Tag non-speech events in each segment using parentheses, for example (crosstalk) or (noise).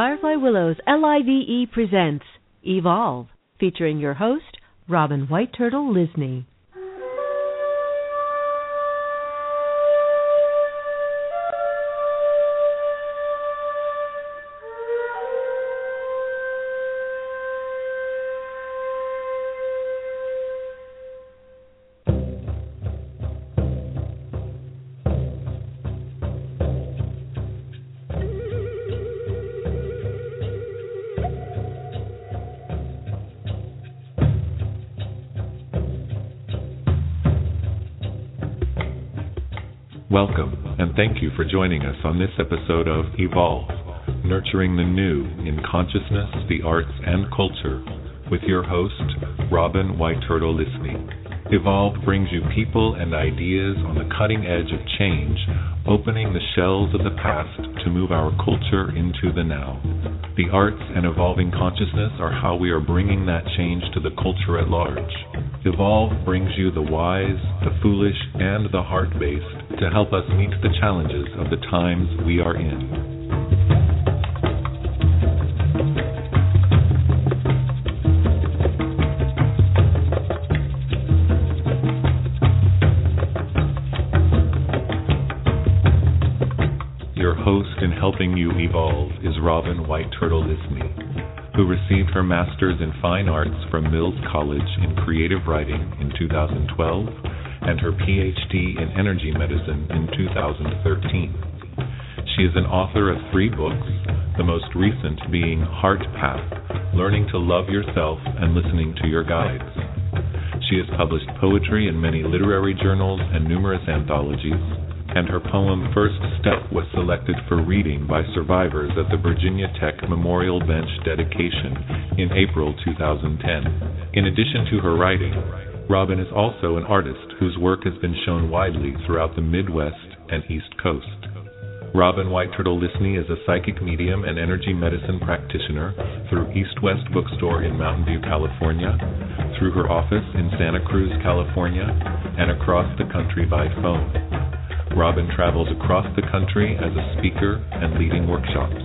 Firefly Willows LIVE presents Evolve, featuring your host, Robin White Turtle Lysne. You for joining us on this episode of Evolve Nurturing the New in Consciousness, the Arts, and Culture with your host, Robin White Turtle Lysne. Evolve brings you people and ideas on the cutting edge of change, opening the shells of the past to move our culture into the now. The arts and evolving consciousness are how we are bringing that change to the culture at large. Evolve brings you the wise, the foolish, and the heart based to help us meet the challenges of the times we are in. Your host in helping you evolve is Robin White Turtle Lysne, who received her master's in fine arts from Mills College in creative writing in 2012 and her PhD in energy medicine in 2013. She is an author of three books, the most recent being Heart Path Learning to Love Yourself and Listening to Your Guides. She has published poetry in many literary journals and numerous anthologies, and her poem First Step was selected for reading by survivors at the Virginia Tech Memorial Bench dedication in April 2010. In addition to her writing, Robin is also an artist whose work has been shown widely throughout the Midwest and East Coast. Robin White Turtle Lysne is a psychic medium and energy medicine practitioner through East West Bookstore in Mountain View, California, through her office in Santa Cruz, California, and across the country by phone. Robin travels across the country as a speaker and leading workshops.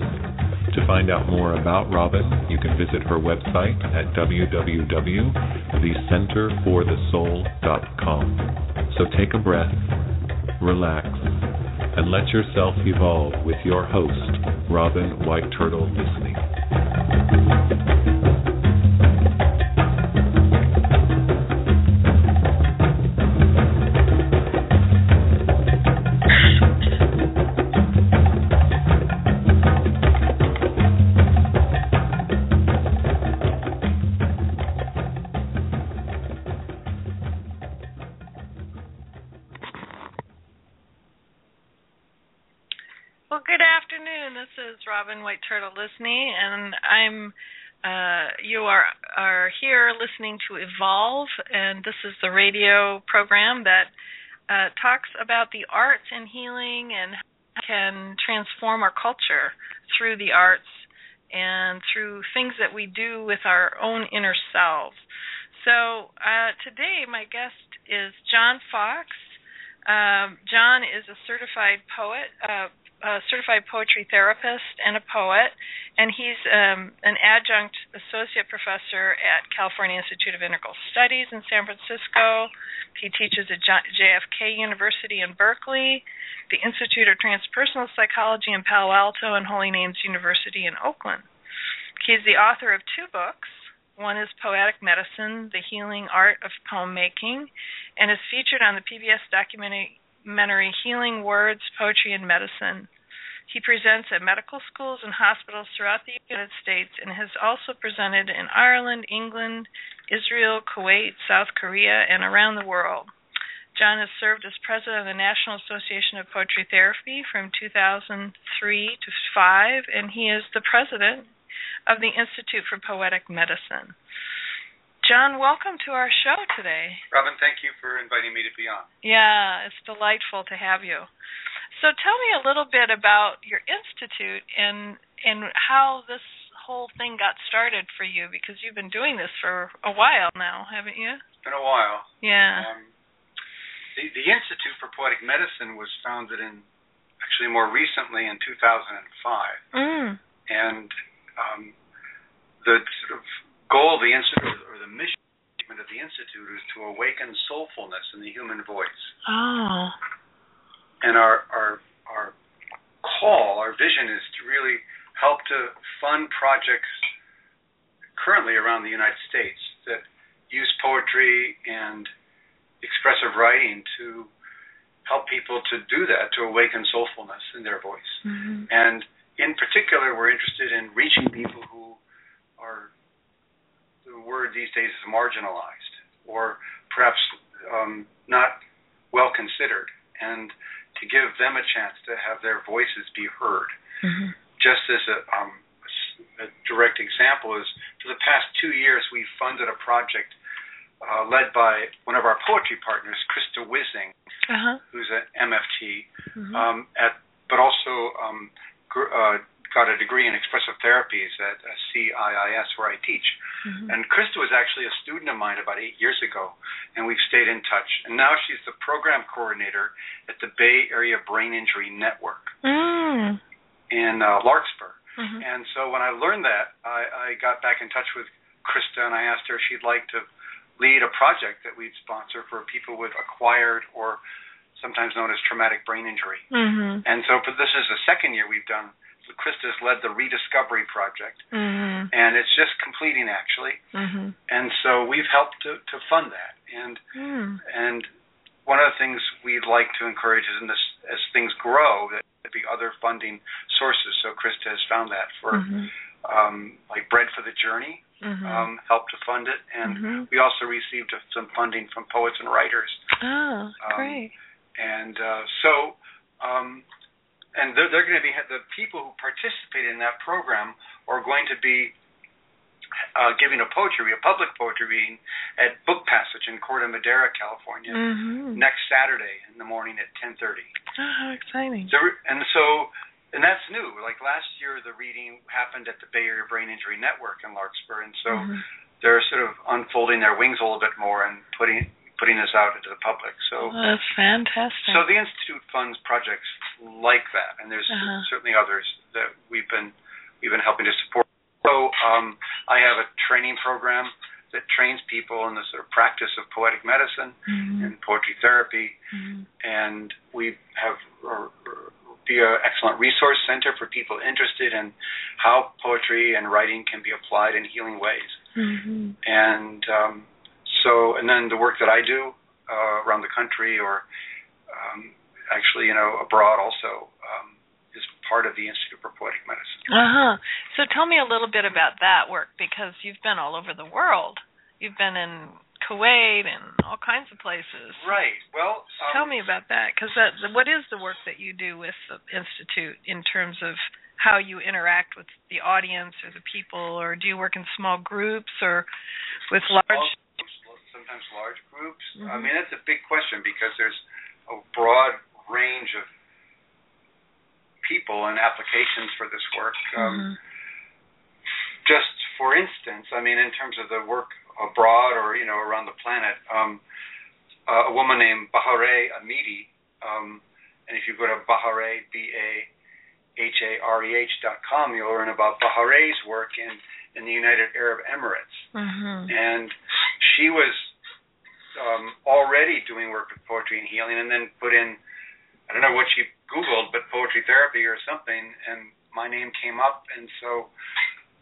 To find out more about Robin, you can visit her website at www.thecenterforthesoul.com. So take a breath, relax, and let yourself evolve with your host, Robin White Turtle Lysne. I'm. Uh, you are are here listening to Evolve, and this is the radio program that uh, talks about the arts and healing and can transform our culture through the arts and through things that we do with our own inner selves. So uh, today, my guest is John Fox. Um, John is a certified poet, uh, a certified poetry therapist, and a poet, and he's um, an adjunct associate professor at California Institute of Integral Studies in San Francisco. He teaches at JFK University in Berkeley, the Institute of Transpersonal Psychology in Palo Alto, and Holy Names University in Oakland. He's the author of two books. One is Poetic Medicine, The Healing Art of Poem Making, and is featured on the PBS documentary Healing Words, Poetry, and Medicine. He presents at medical schools and hospitals throughout the United States and has also presented in Ireland, England, Israel, Kuwait, South Korea, and around the world. John has served as president of the National Association of Poetry Therapy from 2003 to 5, and he is the president of the Institute for Poetic Medicine. John, welcome to our show today. Robin, thank you for inviting me to be on. Yeah, it's delightful to have you. So tell me a little bit about your institute and and how this whole thing got started for you because you've been doing this for a while now, haven't you? It's been a while. Yeah. Um, the, the Institute for Poetic Medicine was founded in actually more recently in 2005, Mm. and um, the sort of goal of the institute or the mission statement of the institute is to awaken soulfulness in the human voice. Oh. And our our our call, our vision is to really help to fund projects currently around the United States that use poetry and expressive writing to help people to do that, to awaken soulfulness in their voice. Mm-hmm. And in particular, we're interested in reaching people who are, the word these days is marginalized, or perhaps um, not well considered, and to give them a chance to have their voices be heard. Mm-hmm. Just as a, um, a direct example is, for the past two years, we've funded a project uh, led by one of our poetry partners, Krista Wissing, Uh-huh. who's an MFT, Mhm. um, at but also um, gr- uh, got a degree in expressive therapies at uh, CIIS where I teach. Mhm. And Krista was actually a student of mine about eight years ago, and we've stayed in touch. And now she's the program coordinator at the Bay Area Brain Injury Network Mm. in uh, Larkspur. Mhm. And so when I learned that, I, I got back in touch with Krista and I asked her if she'd like to lead a project that we'd sponsor for people with acquired or sometimes known as traumatic brain injury. Mhm. And so for this is the second year we've done. Krista's led the Rediscovery Project, Mhm. and it's just completing actually. Mhm. And so we've helped to, to fund that. And Mm. and one of the things we'd like to encourage is in this as things grow that there be other funding sources. So Krista has found that for Mhm. um, like Bread for the Journey Mhm. um, helped to fund it, and Mhm. we also received some funding from poets and writers. Oh, um, great. And uh, so, um, and they're, they're going to be the people who participate in that program are going to be uh, giving a poetry, a public poetry reading at Book Passage in Corte Madera, California, Mhm. next Saturday in the morning at 10:30. Oh, how exciting. So, and so, and that's new. Like last year, the reading happened at the Bay Area Brain Injury Network in Larkspur, and so Mhm. they're sort of unfolding their wings a little bit more and putting putting this out into the public. So, Oh, that's fantastic. so the institute funds projects like that, and there's Uh-huh. certainly others that we've been we've been helping to support. So, um, I have a training program that trains people in the sort of practice of poetic medicine Mhm. and poetry therapy Mhm. and we have uh, be an excellent resource center for people interested in how poetry and writing can be applied in healing ways. Mhm. And um, so, and then the work that I do uh, around the country, or um, actually, you know, abroad also, um, is part of the Institute for Poetic Medicine. Uh-huh. So tell me a little bit about that work because you've been all over the world. You've been in Kuwait and all kinds of places. Right. Well, um, Tell me about that because that what is the work that you do with the institute in terms of how you interact with the audience or the people or do you work in small groups or with large sometimes large groups. I Mhm. mean, that's a big question because there's a broad range of people and applications for this work. Um, Mhm. Just for instance, I mean, in terms of the work abroad or you know around the planet, um, uh, a woman named Bahareh Amidi, um, and if you go to Bahareh B A H A R E H dot com, you'll learn about Bahareh's work in in the United Arab Emirates Mhm. and she was um, already doing work with poetry and healing, and then put in I don't know what she Googled, but poetry therapy or something, and my name came up, and so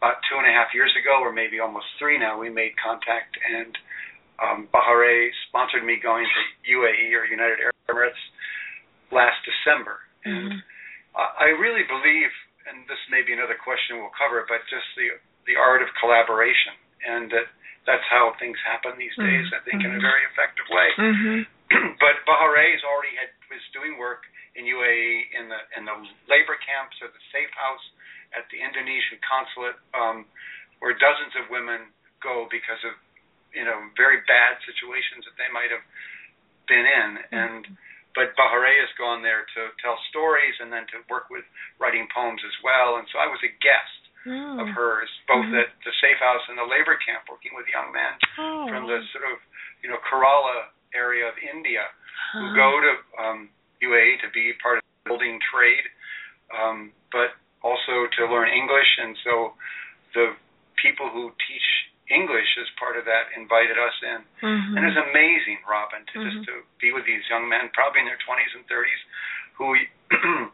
about two and a half years ago, or maybe almost three now, we made contact, and um, Bahareh sponsored me going to UAE or United Arab Emirates last December, and Mhm. I I really believe, and this may be another question we'll cover, but just the the art of collaboration, and that that's how things happen these days. Mhm. I think in a Mhm. very effective way. (clears throat) Mhm. but Bahareh's already had was doing work in UAE in the in the labor camps or the safe house, at the Indonesian consulate, um, where dozens of women go because of you know very bad situations that they might have been in, and but Bahareh has gone there to tell stories and then to work with writing poems as well, and so I was a guest Oh. of hers, both Mhm. at the safe house and the labor camp, working with young men Oh. from the sort of you know Kerala area of India who Uh-huh. go to um, UAE to be part of the building trade, um, but also to learn English. And so the people who teach English as part of that invited us in. Mhm. And it was amazing, Robin, to Mhm. just to be with these young men, probably in their 20s and 30s, who (clears throat)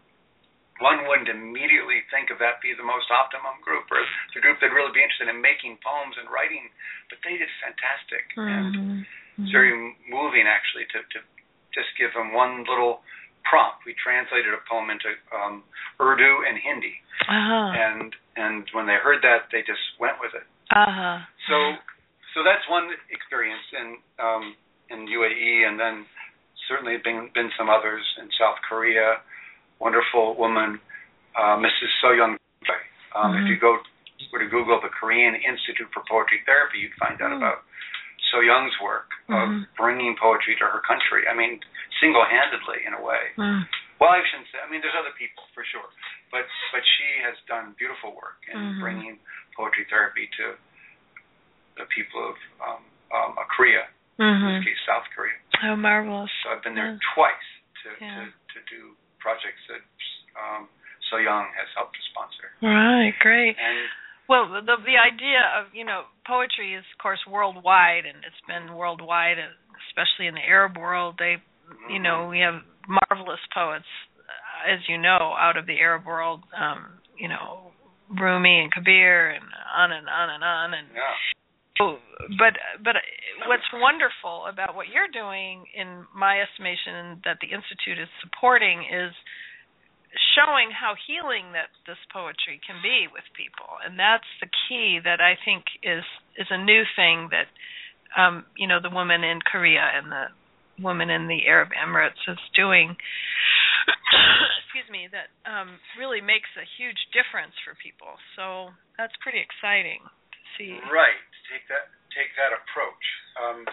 one wouldn't immediately think of that be the most optimum group or the group that'd really be interested in making poems and writing, but they did fantastic. And Mhm. it's very moving actually to, to just give them one little prompt. We translated a poem into um, Urdu and Hindi, Uh-huh. and and when they heard that, they just went with it. Uh-huh. So so that's one experience in um, in UAE, and then certainly been been some others in South Korea. Wonderful woman, uh, Mrs. Soyoung. Um, Mhm. If you go were to Google the Korean Institute for Poetry Therapy, you'd find out Mm. about So Young's work of Mhm. bringing poetry to her country. I mean, single-handedly in a way. Mm. Well, I shouldn't say. I mean, there's other people for sure, but but she has done beautiful work in Mhm. bringing poetry therapy to the people of um, um, Korea, in this case, South Korea. Oh, marvelous. So I've been there Yeah. twice to, Yeah. to to do projects that um, So Young has helped to sponsor. Right, great. And Well, the the idea of you know poetry is of course worldwide, and it's been worldwide, uh, especially in the Arab world. They, you know, we have marvelous poets, uh, as you know, out of the Arab world. Um, you know, Rumi and Kabir, and on and on and on. And yeah, so, but but what's wonderful about what you're doing, in my estimation, that the institute is supporting, is showing how healing that this poetry can be with people. And that's the key that i think is is a new thing that um you know the woman in korea and the woman in the arab emirates is doing (coughs) excuse me that um really makes a huge difference for people. So that's pretty exciting to see. Right. Take that take that approach. Um,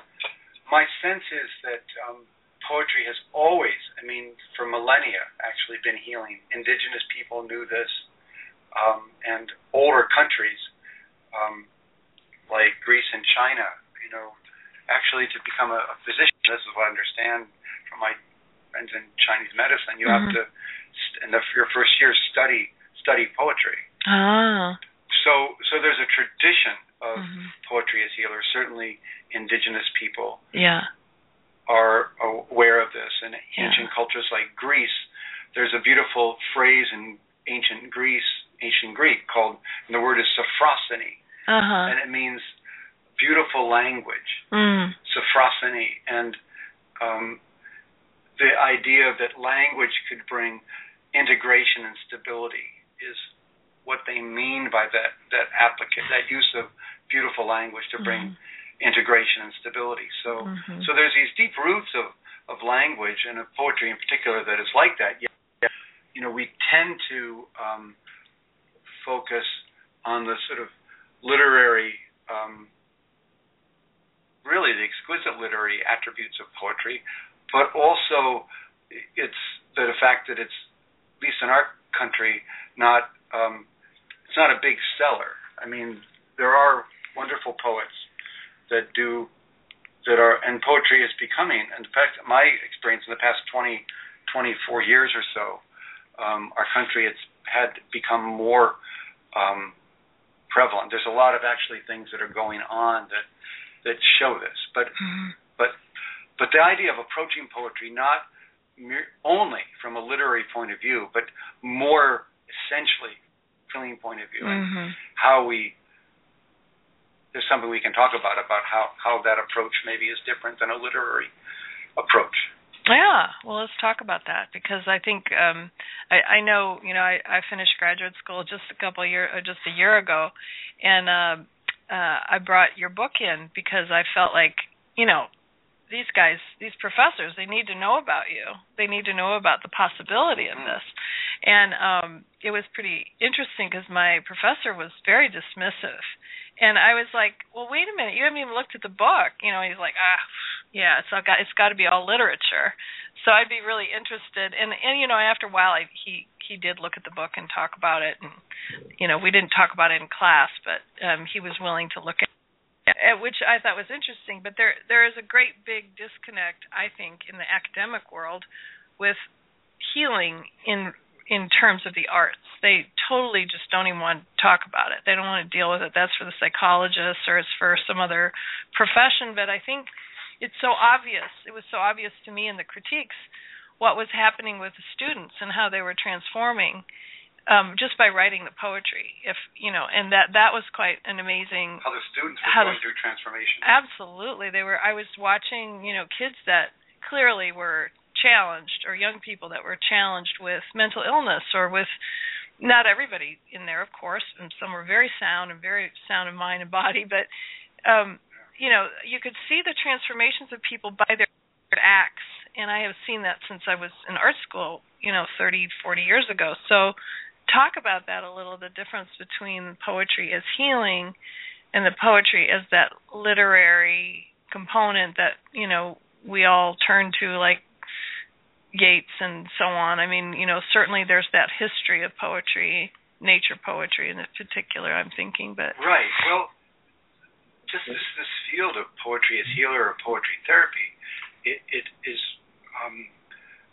my sense is that um, poetry has always, I mean, for millennia, actually been healing. Indigenous people knew this, um, and older countries um, like Greece and China, you know, actually to become a, a physician. This is what I understand from my friends in Chinese medicine. You have Mhm. to, in the, your first year, study study poetry. ah So, so there's a tradition of mhm. poetry as healers. Certainly, indigenous people yeah are aware of this. In Yeah. ancient cultures like Greece, there's a beautiful phrase in ancient Greece, ancient Greek, called, and the word is sophrosyne, uh-huh and it means beautiful language, mm. and um, the idea that language could bring integration and stability is what they mean by that that applicant that use of beautiful language to bring integration and stability. So Mhm. so there's these deep roots of of language and of poetry in particular that is like that. Yet, you know, we tend to um, focus on the sort of literary, um, really the exquisite literary attributes of poetry, but also it's the fact that it's at least in our country not um, it's not a big seller. I mean, there are wonderful poets that do that are and poetry is becoming in fact my experience in the past 20 24 years or so um, our country it's had become more um, prevalent there's a lot of actually things that are going on that that show this but Mhm. but but the idea of approaching poetry not mere, only from a literary point of view but more essentially feeling point of view and Mhm. how we there's something we can talk about about how how that approach maybe is different than a literary approach. Yeah, well, let's talk about that because I think um I I know, you know, I I finished graduate school just a couple of year uh, just a year ago and uh uh I brought your book in because I felt like, you know, these guys, these professors, they need to know about you. They need to know about the possibility of Mm. this. and um it was pretty interesting because my professor was very dismissive and I was like, "Well, wait a minute. You haven't even looked at the book." You know, he's like, "Ah, yeah, it's all got it's got to be all literature." So I'd be really interested. And and you know, after a while, I, he he did look at the book and talk about it. And you know, we didn't talk about it in class, but um he was willing to look at Uh, which I thought was interesting. But there there is a great big disconnect, I think, in the academic world with healing in in terms of the arts. They totally just don't even want to talk about it. They don't want to deal with it. That's for the psychologists or it's for some other profession. But I think it's so obvious. It was so obvious to me in the critiques what was happening with the students and how they were transforming um just by writing the poetry if you know and that that was quite an amazing how the students were going the- through transformation. Absolutely. They were I was watching, you know, kids that clearly were challenged or young people that were challenged with mental illness or with not everybody in there of course and some were very sound and very sound of mind and body but um you know you could see the transformations of people by their acts and I have seen that since I was in art school you know 30 40 years ago so talk about that a little the difference between poetry as healing and the poetry as that literary component that you know we all turn to like Yeats and so on. I mean, you know, certainly there's that history of poetry, nature poetry in particular. I'm thinking, but Right. Well, just this this field of poetry as healer or poetry therapy, it it is um,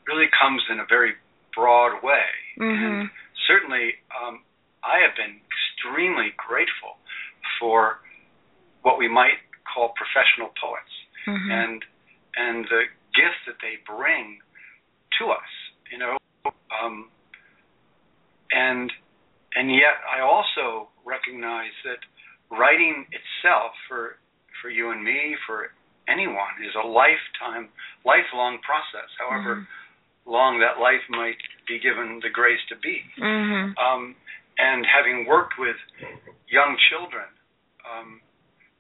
really comes in a very broad way, and Mhm. Certainly um, I have been extremely grateful for what we might call professional poets Mhm. and and the gift that they bring to us, you know, um, and and yet I also recognize that writing itself for for you and me, for anyone, is a lifetime, lifelong process. However long that life might be given the grace to be. Mhm. Um, and having worked with young children, um,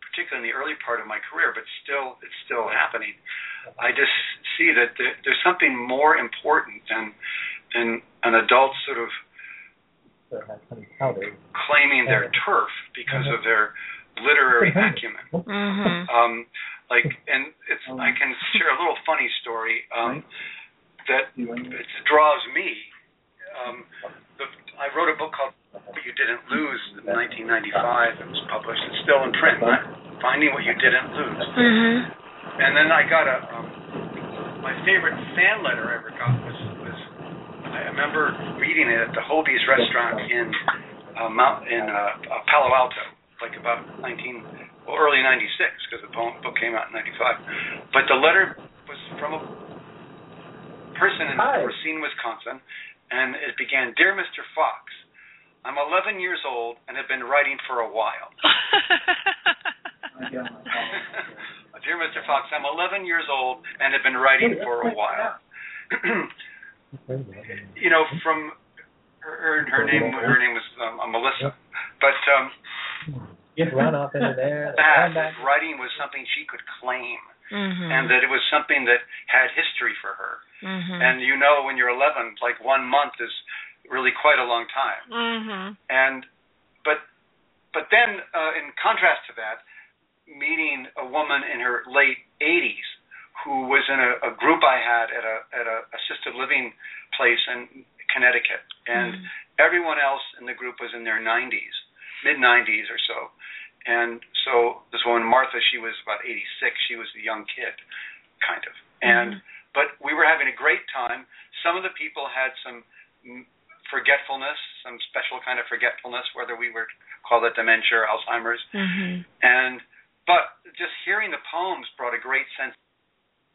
particularly in the early part of my career, but still, it's still happening. I just see that there, there's something more important than than an adult sort of claiming their turf because of their literary acumen. Mhm. Um, like, and it's I can share a little funny story um, that it draws me. Um, the, I wrote a book called "What You Didn't Lose" in 1995. It was published. It's still in print. Finding what you didn't lose. Mhm. And then I got a um, my favorite fan letter I ever got was was I remember reading it at the Hobee's restaurant in uh, Mount in uh, uh, Palo Alto, like about 19 well early 96 because the poem book came out in 95. But the letter was from a person in Hi. Racine, Wisconsin, and it began, "Dear Mr. Fox." I'm 11 years old and have been writing for a while. (laughs) (laughs) Dear Mr. Fox, I'm 11 years old and have been writing for a while. (clears throat) you know, from her, her, her name, her name was um, uh, Melissa, but um, Just run off into there. (laughs) that, that writing was something she could claim, Mhm. and that it was something that had history for her. Mhm. And you know, when you're 11, like one month is really quite a long time. Mhm. And but but then, uh, in contrast to that, meeting a woman in her late 80s who was in a, a group I had at a at a assisted living place in Connecticut, and Mhm. everyone else in the group was in their 90s, mid 90s or so. And so this woman Martha, she was about 86. She was a young kid, kind of. And but we were having a great time. Some of the people had some forgetfulness, some special kind of forgetfulness, whether we were call it dementia or Alzheimer's. Mhm. And but just hearing the poems brought a great sense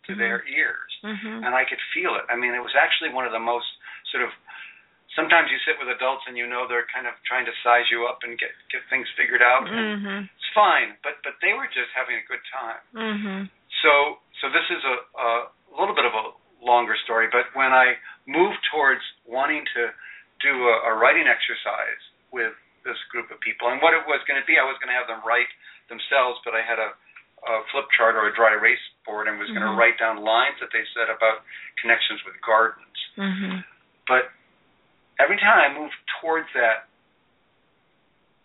to Mhm. their ears, Mhm. and I could feel it. I mean, it was actually one of the most sort of. Sometimes you sit with adults and you know they're kind of trying to size you up and get get things figured out. Mhm. It's fine, but but they were just having a good time. Mhm. So so this is a, a little bit of a longer story, but when I moved towards wanting to do a, a writing exercise with this group of people, and what it was going to be, I was going to have them write themselves, but I had a, a flip chart or a dry erase board and was going to write down lines that they said about connections with gardens. Mhm. But every time I moved towards that,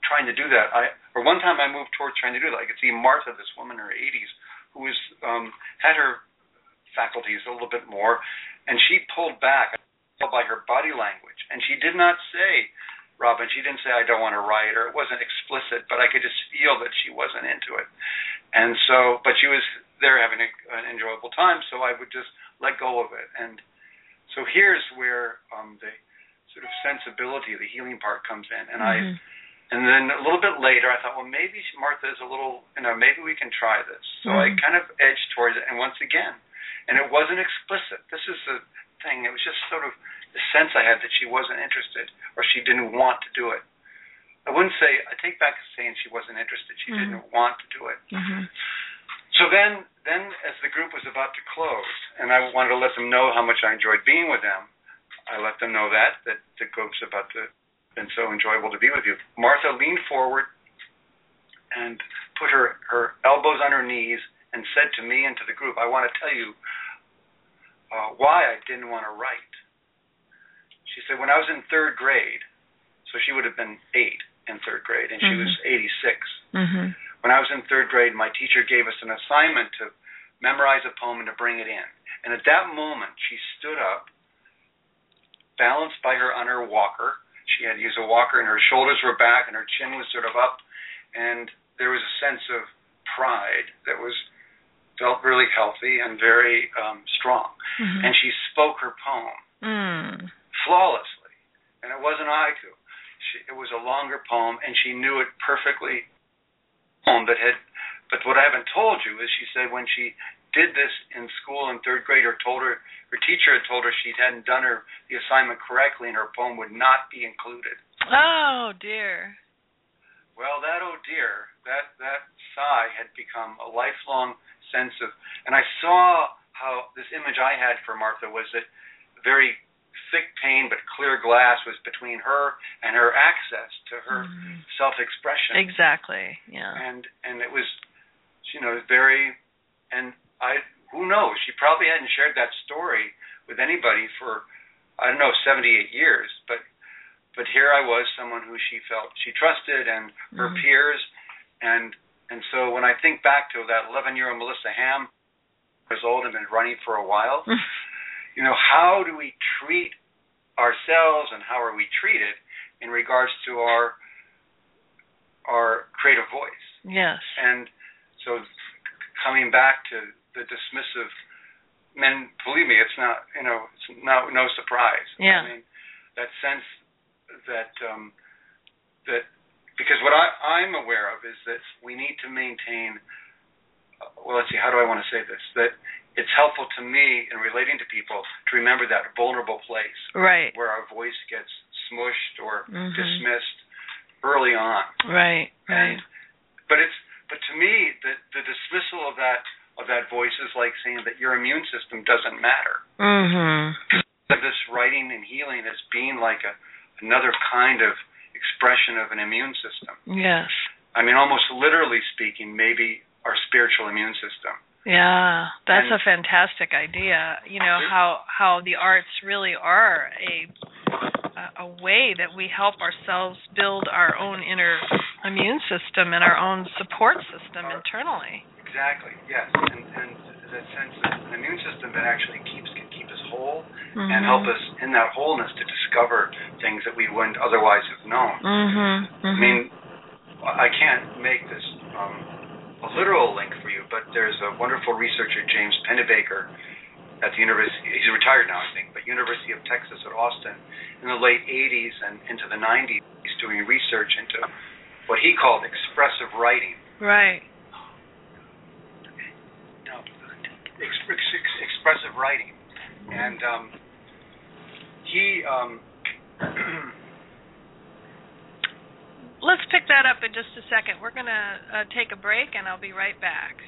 trying to do that, I or one time I moved towards trying to do that, I could see Martha, this woman in her 80s, who was um, had her faculties a little bit more, and she pulled back by her body language, and she did not say, Robin, she didn't say I don't want to write, or it wasn't explicit, but I could just feel that she wasn't into it, and so, but she was there having a, an enjoyable time, so I would just let go of it, and so here's where um, the sort of sensibility of the healing part comes in, and mm-hmm. I. And then a little bit later, I thought, well, maybe Martha is a little, you know, maybe we can try this. So mm-hmm. I kind of edged towards it, and once again, and it wasn't explicit. This is the thing. It was just sort of the sense I had that she wasn't interested or she didn't want to do it. I wouldn't say I take back saying she wasn't interested. She mm-hmm. didn't want to do it. Mm-hmm. So then, then as the group was about to close, and I wanted to let them know how much I enjoyed being with them, I let them know that that the group's about to been so enjoyable to be with you. Martha leaned forward and put her her elbows on her knees and said to me and to the group, "I want to tell you uh, why I didn't want to write." She said, "When I was in third grade, so she would have been eight in third grade, and she Mhm. was 86. Mm-hmm. When I was in third grade, my teacher gave us an assignment to memorize a poem and to bring it in. And at that moment, she stood up, balanced by her on her walker. She had used a walker, and her shoulders were back, and her chin was sort of up, and there was a sense of pride that was felt really healthy and very um, strong. Mm-hmm. And she spoke her poem mm. flawlessly, and it wasn't haiku. She, it was a longer poem, and she knew it perfectly. Poem that had, but what I haven't told you is she said when she did this in school in third grade, her told her her teacher had told her she hadn't done her the assignment correctly, and her poem would not be included. Oh dear. Well, that oh dear, that that sigh had become a lifelong sense of, and I saw how this image I had for Martha was that very thick pane but clear glass was between her and her access to her Mhm. self-expression, Exactly. Yeah. and and it was, you know, very, and I who knows, she probably hadn't shared that story with anybody for I don't know 78 years, but but here I was, someone who she felt she trusted and her Mhm. peers, and and so when I think back to that 11 year old Melissa Ham, years old and been running for a while, you know, how do we treat ourselves and how are we treated in regards to our our creative voice? yes. And so coming back to the dismissive men, believe me, it's not you know, it's no no surprise. Yeah. I mean, that sense that um that because what I, I'm aware of is that we need to maintain well let's see, how do I want to say this? That it's helpful to me in relating to people to remember that vulnerable place Right. where our voice gets smushed or Mhm. dismissed early on. Right. Right. And but it's but to me the the dismissal of that of that voice is like saying that your immune system doesn't matter. Mhm. This writing and healing as being like a another kind of expression of an immune system. Yes. I mean almost literally speaking, maybe our spiritual immune system. Yeah, that's And- a fantastic idea. You know how how the arts really are a a way that we help ourselves build our own inner immune system and our own support system internally. Exactly. Yes. And that sense of an immune system that actually keeps can keep us whole Mm-hmm. and help us in that wholeness to discover things that we wouldn't otherwise have known. Mhm. I mean, I can't make this um, a literal link for you, but there's a wonderful researcher, James Pennebaker, at the University. He's retired now, I think, but University of Texas at Austin, in the late 80s and into the 90s, he's doing research into what he called expressive writing. right. Writing, and um, he. Um, (clears throat) Let's pick that up in just a second. We're going to uh, take a break and I'll be right back.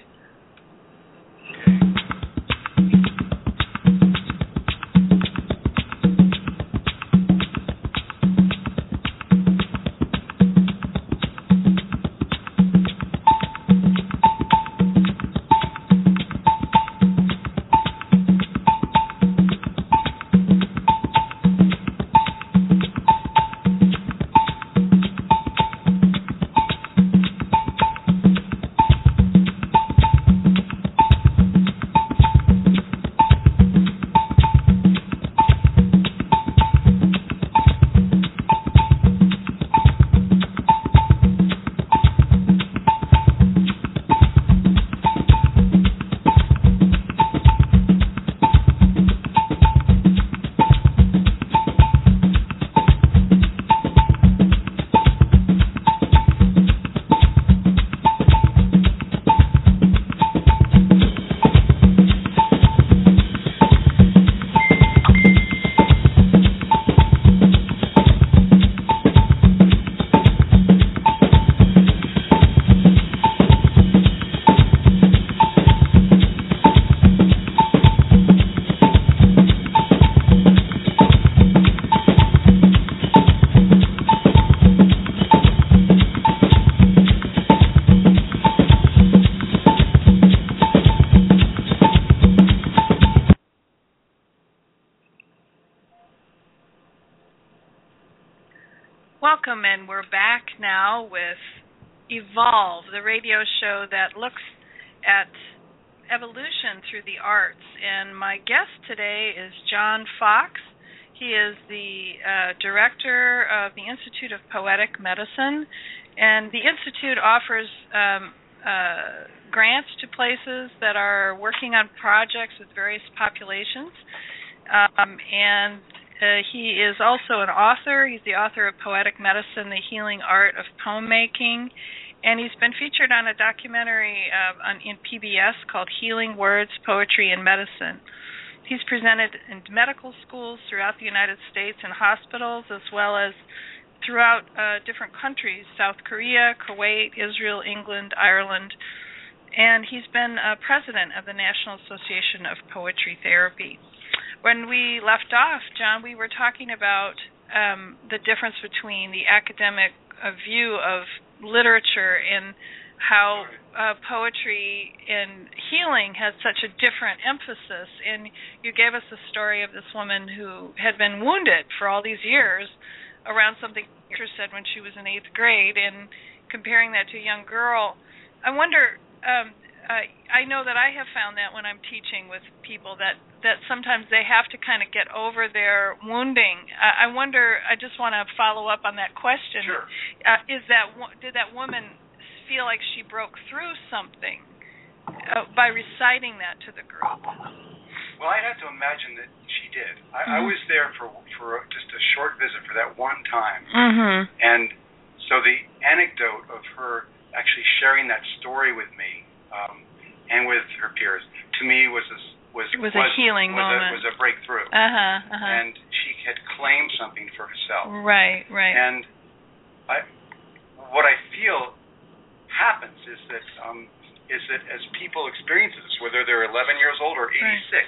Now with Evolve, the radio show that looks at evolution through the arts. And my guest today is John Fox. He is the uh, director of the Institute of Poetic Medicine, and the Institute offers um, uh, grants to places that are working on projects with various populations. Um, and uh, he is also an author. He's the author of Poetic Medicine, The Healing Art of Poem Making. And he's been featured on a documentary uh, on, in PBS called Healing Words, Poetry, and Medicine. He's presented in medical schools throughout the United States and hospitals, as well as throughout uh, different countries South Korea, Kuwait, Israel, England, Ireland. And he's been uh, president of the National Association of Poetry Therapy when we left off, John, we were talking about um, the difference between the academic uh, view of literature and how uh, poetry and healing has such a different emphasis. And you gave us the story of this woman who had been wounded for all these years around something teacher said when she was in eighth grade, and comparing that to a young girl. I wonder. Um, I know that I have found that when I'm teaching with people that that sometimes they have to kind of get over their wounding. Uh, I wonder. I just want to follow up on that question. Sure. Uh, is that did that woman feel like she broke through something uh, by reciting that to the group? Well, I'd have to imagine that she did. I, mm-hmm. I was there for for just a short visit for that one time, mm-hmm. and so the anecdote of her actually sharing that story with me um, and with her peers, to me was a, was was, was a healing was moment. A, was a breakthrough. Uh huh. Uh-huh. And she had claimed something for herself. Right. Right. And I, what I feel happens is that um, is that as people experience this, whether they're 11 years old or 86, right.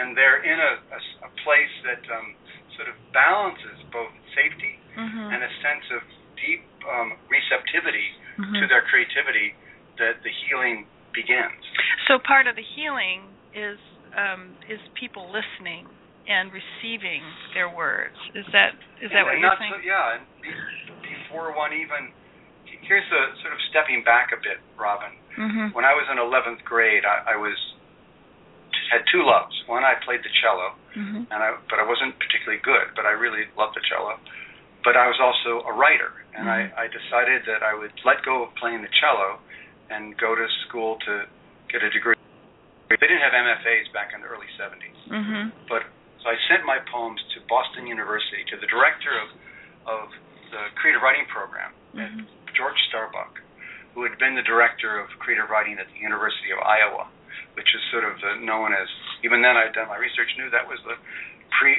and they're in a, a, a place that um, sort of balances both safety mm-hmm. and a sense of deep um, receptivity mm-hmm. to their creativity, that the healing begins. So part of the healing is um, is people listening and receiving their words. Is that is that and, what and you're saying? So, yeah, and before one even here's the sort of stepping back a bit, Robin. Mm-hmm. When I was in 11th grade, I, I was had two loves. One, I played the cello, mm-hmm. and I but I wasn't particularly good, but I really loved the cello. But I was also a writer, and mm-hmm. I, I decided that I would let go of playing the cello and go to school to get a degree. They didn't have MFAs back in the early 70s, mm-hmm. but so I sent my poems to Boston University to the director of of the creative writing program, mm-hmm. George Starbuck, who had been the director of creative writing at the University of Iowa, which is sort of known as. Even then, I'd done my research, knew that was the pre,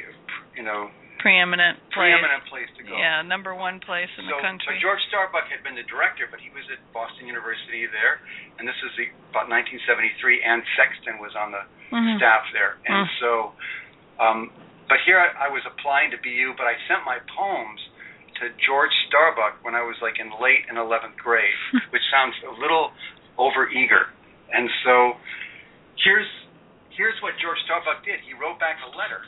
you know, preeminent place. preeminent place to go. Yeah, number one place in so, the country. So George Starbuck had been the director, but he was at Boston University there, and this is the, about 1973. Anne Sexton was on the mm-hmm. staff there, and Mm. so. Um, but here I, I was applying to BU, but I sent my poems to George Starbuck when I was like in late in 11th grade, (laughs) which sounds a little over eager, And so here's here's what George Starbuck did. He wrote back a letter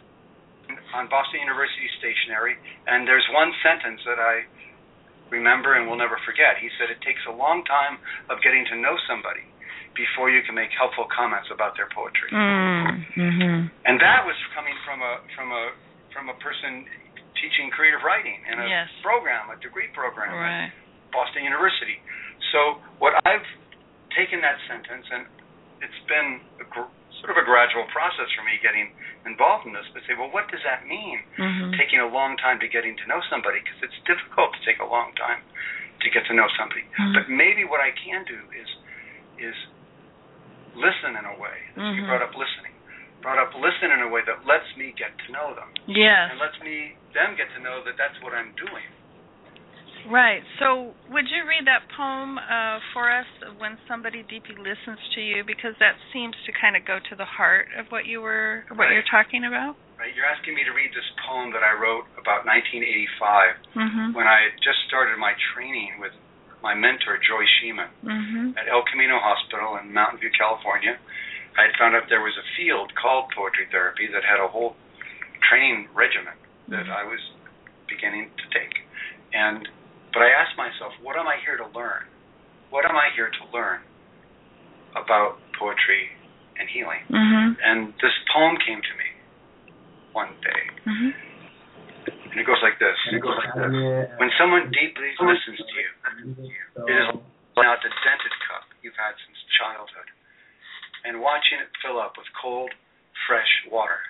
on Boston University stationery, and there's one sentence that I remember and will never forget. He said, "It takes a long time of getting to know somebody before you can make helpful comments about their poetry." Mm-hmm. And that was coming from a from a from a person teaching creative writing in a yes. program, a degree program right. at Boston University. So what I've taken that sentence, and it's been a gr- sort of a gradual process for me getting involved in this, but say, well, what does that mean? Mm-hmm. Taking a long time to getting to know somebody, because it's difficult to take a long time to get to know somebody. Mm-hmm. But maybe what I can do is is listen in a way. Mm-hmm. You brought up listening. Brought up listen in a way that lets me get to know them Yes. and lets me them get to know that that's what I'm doing. Right. So, would you read that poem uh, for us when somebody deeply listens to you? Because that seems to kind of go to the heart of what you were, what Right. you're talking about. Right? You're asking me to read this poem that I wrote about 1985 Mm-hmm. when I had just started my training with my mentor Joy Shieman Mm-hmm. at El Camino Hospital in Mountain View, California. I had found out there was a field called poetry therapy that had a whole training regimen that Mhm. I was beginning to take. And but I asked myself, what am I here to learn? What am I here to learn about poetry and healing? Mm-hmm. And this poem came to me one day. Mm-hmm. And it goes like this. It goes like this. When someone deeply listens to you, it is out the dented cup you've had since childhood, and watching it fill up with cold, fresh water.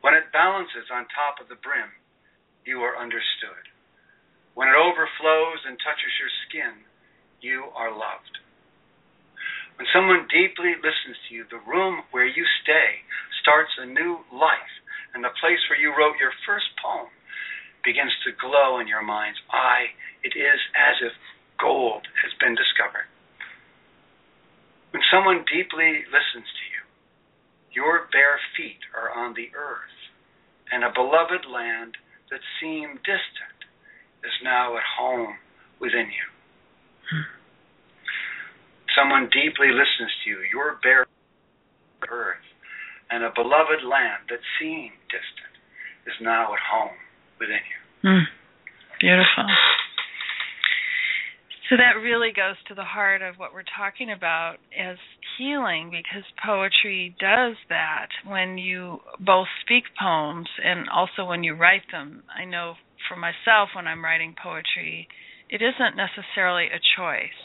When it balances on top of the brim, you are understood. When it overflows and touches your skin, you are loved. When someone deeply listens to you, the room where you stay starts a new life, and the place where you wrote your first poem begins to glow in your mind's eye. It is as if gold has been discovered. When someone deeply listens to you, your bare feet are on the earth, and a beloved land that seemed distant is now at home within you. Someone deeply listens to you, your bare earth, and a beloved land that seemed distant is now at home within you. Mm. Beautiful. So that really goes to the heart of what we're talking about as healing because poetry does that when you both speak poems and also when you write them. I know for myself when I'm writing poetry, it isn't necessarily a choice.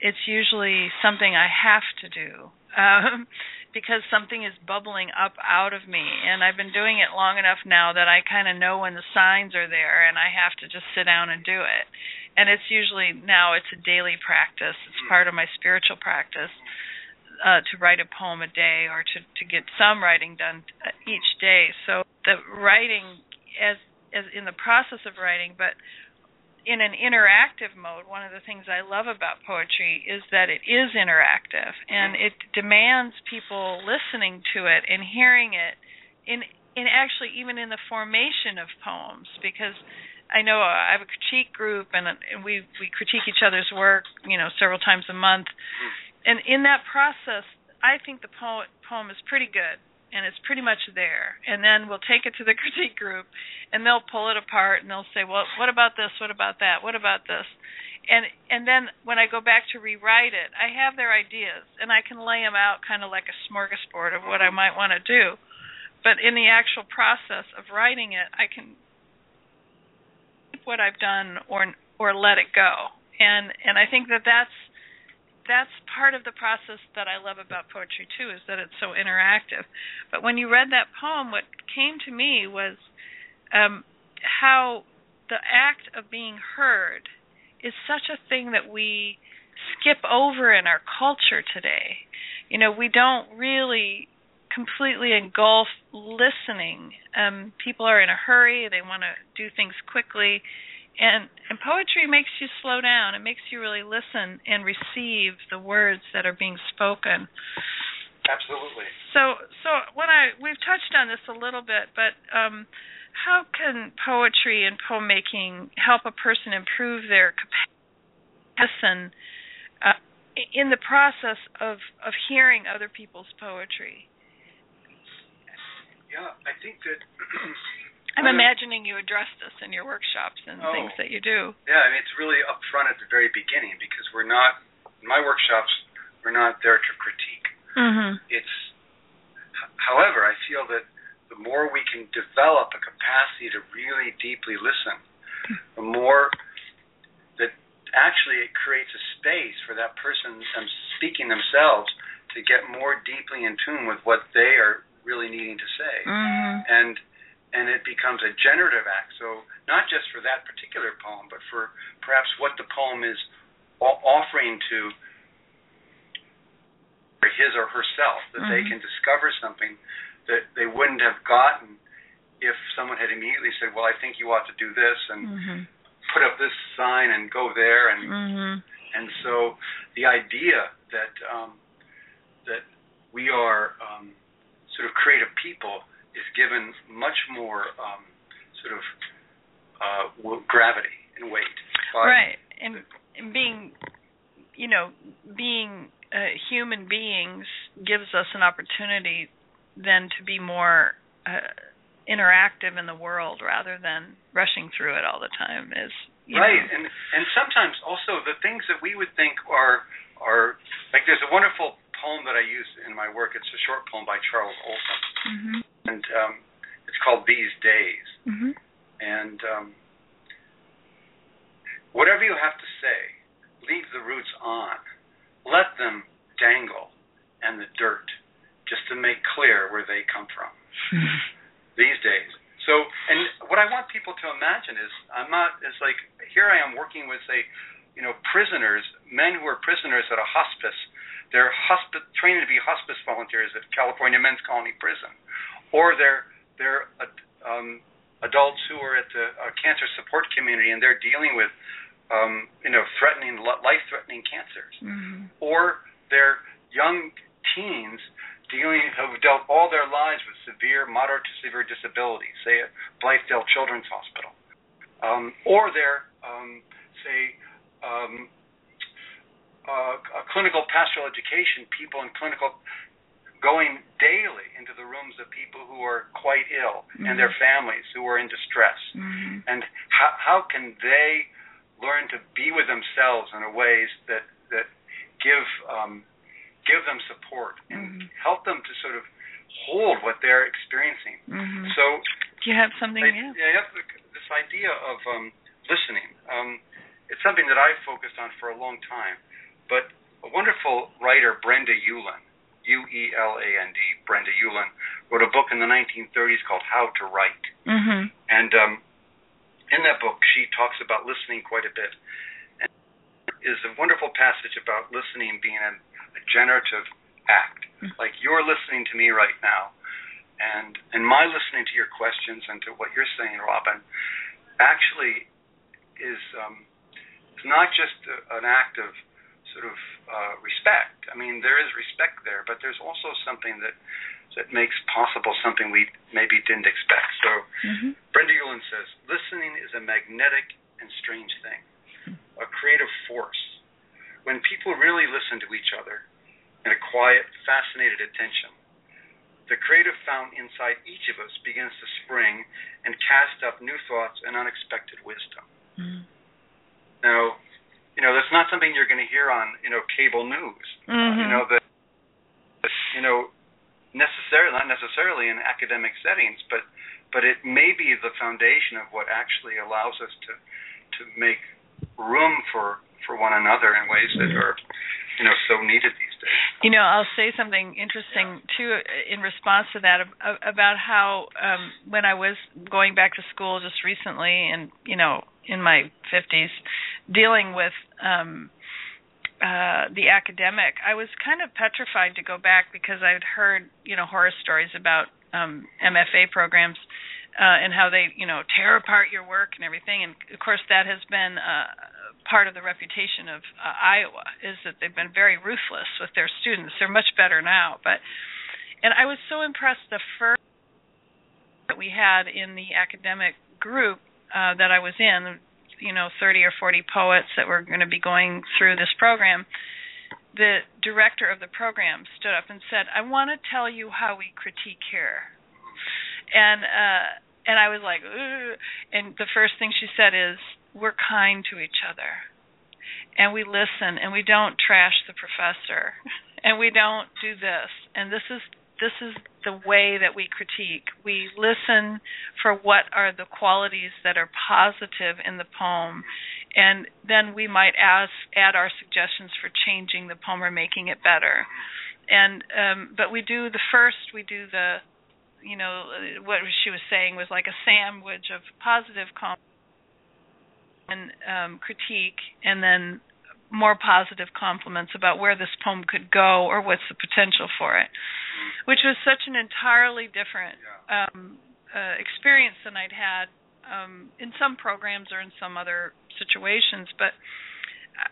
It's usually something I have to do. Um, (laughs) because something is bubbling up out of me and I've been doing it long enough now that I kind of know when the signs are there and I have to just sit down and do it. And it's usually now it's a daily practice. It's part of my spiritual practice uh to write a poem a day or to to get some writing done uh, each day. So the writing as as in the process of writing but in an interactive mode, one of the things I love about poetry is that it is interactive and it demands people listening to it and hearing it in in actually even in the formation of poems because I know uh, I have a critique group and, uh, and we we critique each other's work, you know, several times a month. Mm-hmm. And in that process, I think the poem poem is pretty good and it's pretty much there. And then we'll take it to the (laughs) critique group, and they'll pull it apart, and they'll say, "Well, what about this? What about that? What about this?" And and then when I go back to rewrite it, I have their ideas, and I can lay them out kind of like a smorgasbord of what I might want to do. But in the actual process of writing it, I can keep what I've done or or let it go. And and I think that that's that's part of the process that I love about poetry too is that it's so interactive. But when you read that poem, what came to me was um, how the act of being heard is such a thing that we skip over in our culture today. You know, we don't really completely engulf listening. Um, people are in a hurry; they want to do things quickly and and poetry makes you slow down. It makes you really listen and receive the words that are being spoken. Absolutely. so so when i we've touched on this a little bit but um how can poetry and poem making help a person improve their capacity uh, in the process of of hearing other people's poetry? Yeah, I think that (clears throat) i'm One of the- imagining you address this in your workshops and Oh. things that you do Yeah, I mean it's really upfront at the very beginning because we're not in my workshops we're not there to critique. mhm It's however, I feel that the more we can develop a capacity to really deeply listen, the more that actually it creates a space for that person them speaking themselves to get more deeply in tune with what they are really needing to say. mhm and and it becomes a generative act. So not just for that particular poem, but for perhaps what the poem is o- offering to his or herself, that they Mhm. can discover something that they wouldn't have gotten if someone had immediately said, "Well, I think you ought to do this," and mhm put up this sign and go there, and mhm and so the idea that um, that we are um, sort of creative people is given much more um, sort of uh, gravity and weight. right and, and being you know being uh, human beings gives us an opportunity then to be more uh, interactive in the world rather than rushing through it all the time as right, know. and and sometimes also the things that we would think are are like there's a wonderful poem that I use in my work. It's a short poem by Charles Olson, Mhm. And um, it's called These Days. Mhm. And um, whatever you have to say, leave the roots on. Let them dangle and the dirt just to make clear where they come from (laughs) these days. So, and what I want people to imagine is I'm not, it's like here I am working with, say, you know, prisoners, men who are prisoners at a hospice. They're hospi- training to be hospice volunteers at California Men's Colony Prison, or they're they're um, adults who are at the uh, cancer support community and they're dealing with, um, you know, threatening life-threatening cancers, Mhm. or they're young teens dealing who've dealt all their lives with severe, moderate to severe disabilities, say at Blythedale Children's Hospital, um, or they're um, say um, uh, a clinical pastoral education people in clinical going daily into the rooms of people who are quite ill and their families who are in distress Mhm. and how how can they learn to be with themselves in a ways that that give um, give them support and Mhm. help them to sort of hold what they're experiencing. Mhm. So Do you have something? I, yeah. yeah, I have this idea of um, listening. Um, it's something that I've focused on for a long time. But a wonderful writer, Brenda Ueland, U-E-L-A-N-D, Brenda Ueland, wrote a book in the 1930s called How to Write. Mhm. And um, in that book, she talks about listening quite a bit. And is a wonderful passage about listening being a, a generative act. Mhm. Like you're listening to me right now, and and my listening to your questions and to what you're saying, Robin, actually is um, is not just a, an act of sort of uh, respect. I mean, there is respect there, but there's also something that that makes possible something we maybe didn't expect. So. Mhm. Brenda Ueland says, listening is a magnetic and strange thing, a creative force. When people really listen to each other in a quiet, fascinated attention, the creative fountain inside each of us begins to spring and cast up new thoughts and unexpected wisdom. Mhm. Now, you know, that's not something you're going to hear on, you know, cable news. Uh, Mhm. you know, that, you know, necessarily, not necessarily in academic settings, but but it may be the foundation of what actually allows us to to make room for for one another in ways that are you know so needed these days. You know, I'll say something interesting too uh, in response to that about how um when I was going back to school just recently and you know in my 50s dealing with um uh the academic I was kind of petrified to go back because I'd heard you know horror stories about um MFA programs uh and how they you know tear apart your work and everything. And of course that has been uh part of the reputation of uh, Iowa is that they've been very ruthless with their students. They're much better now. But and I was so impressed the first that we had in the academic group uh that I was in you know 30 or 40 poets that were going to be going through this program the director of the program stood up and said I want to tell you how we critique here. And uh and I was like Ugh. and the first thing she said is we're kind to each other. And we listen and we don't trash the professor. (laughs) And we don't do this. And this is this is the way that we critique. We listen for what are the qualities that are positive in the poem and then we might ask add our suggestions for changing the poem or making it better. And um but we do the first we do the you know what she was saying was like a sandwich of positive com- and um critique and then more positive compliments about where this poem could go or what's the potential for it which was such an entirely different um uh experience than I'd had um in some programs or in some other situations. But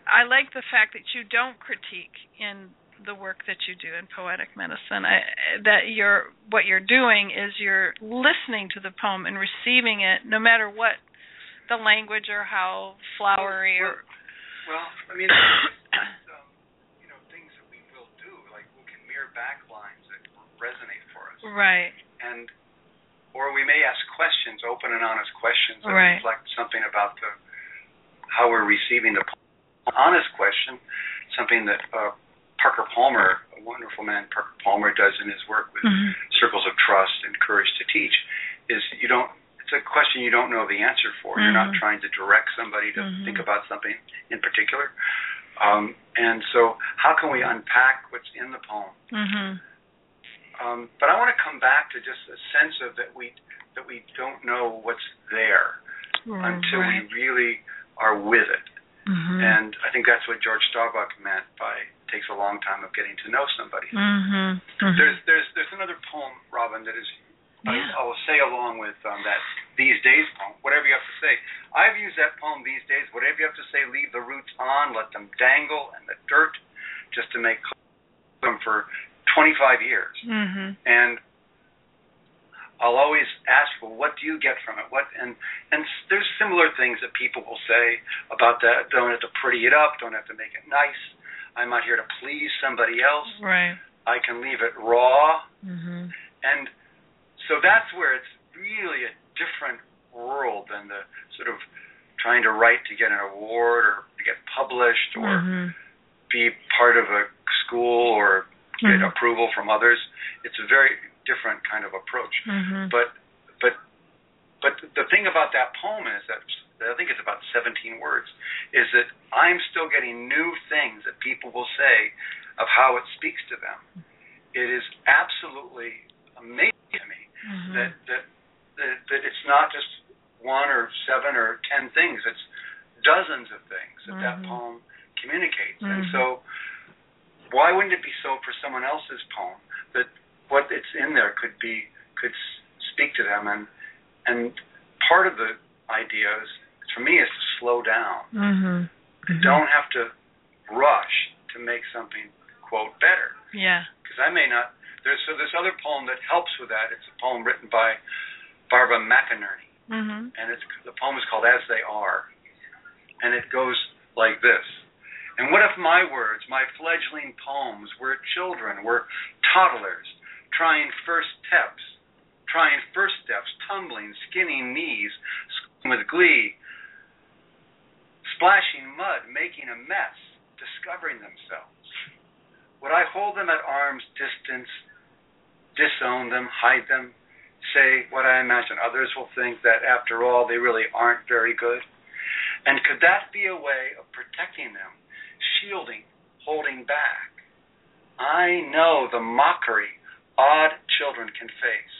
I like the fact that you don't critique in the work that you do in poetic medicine. I, that you're what you're doing is you're listening to the poem and receiving it no matter what the language or how flowery or Well, I mean, (coughs) um, you know, things that we will do, like we can mirror back resonate for us, right and or we may ask questions, open and honest questions that Right. reflect something about the how we're receiving the honest question, something that uh, Parker Palmer, a wonderful man, Parker Palmer does in his work with Mhm. circles of trust and courage to teach, is you don't. It's a question you don't know the answer for. You're not Mhm. trying to direct somebody to Mhm. think about something in particular. Um, and so, how can we unpack what's in the poem? Mhm. Um, but I want to come back to just a sense of that we that we don't know what's there until right. we really are with it. Mhm. And I think that's what George Starbuck meant by takes a long time of getting to know somebody. Mhm. Mhm. There's there's there's another poem, Robin, that is Yeah. I, I will say along with um, that these days poem, whatever you have to say. I've used that poem these days. Whatever you have to say, leave the roots on, let them dangle in the dirt, just to make them for 25 years. Mhm. And I'll always ask, well, what do you get from it? What and and there's similar things that people will say about that. Don't have to pretty it up. Don't have to make it nice. I'm not here to please somebody else. Right. I can leave it raw. Mm-hmm. And so that's where it's really a different world than the sort of trying to write to get an award or to get published or Mhm. be part of a school or get Mhm. approval from others. It's a very different kind of approach. Mhm. But but but the thing about that poem is that I think it's about 17 words is that I'm still getting new things that people will say of how it speaks to them. It is absolutely amazing to me Mhm. that, that that that it's not just one or seven or ten things. It's dozens of things that that Mhm. poem communicates. And Mhm. so, why wouldn't it be so for someone else's poem that what it's in there could be could speak to them? And and part of the idea is for me is to slow down. Mhm. Mhm. Don't have to rush to make something quote better Yeah. because I may not. There's so this other poem that helps with that. It's a poem written by Barbara McInerney, Mhm. and it's the poem is called "As They Are," and it goes like this. And what if my words, my fledgling poems, were children, were toddlers, trying first steps, trying first steps, tumbling, skinning knees, with glee, splashing mud, making a mess, discovering themselves? Would I hold them at arm's distance, disown them, hide them, say what I imagine others will think that after all they really aren't very good? And could that be a way of protecting them, shielding, holding back? I know the mockery odd children can face.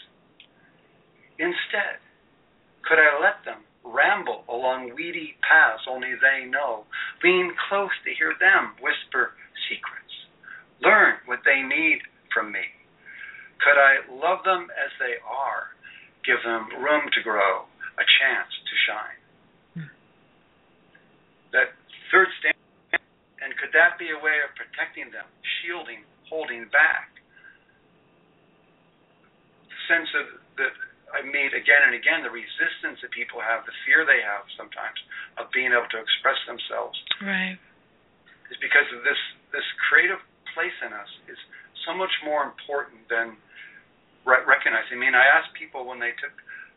Instead, could I let them ramble along weedy paths only they know, lean close to hear them whisper secrets, learn what they need from me? Could I love them as they are, give them room to grow, a chance to shine? Hmm. That third stanza, and could that be a way of protecting them, shielding, holding back? The sense of that I meet again and again the resistance that people have, the fear they have sometimes of being able to express themselves Right. is because of this this creative place in us is so much more important than re- recognizing. I mean, I asked people when they took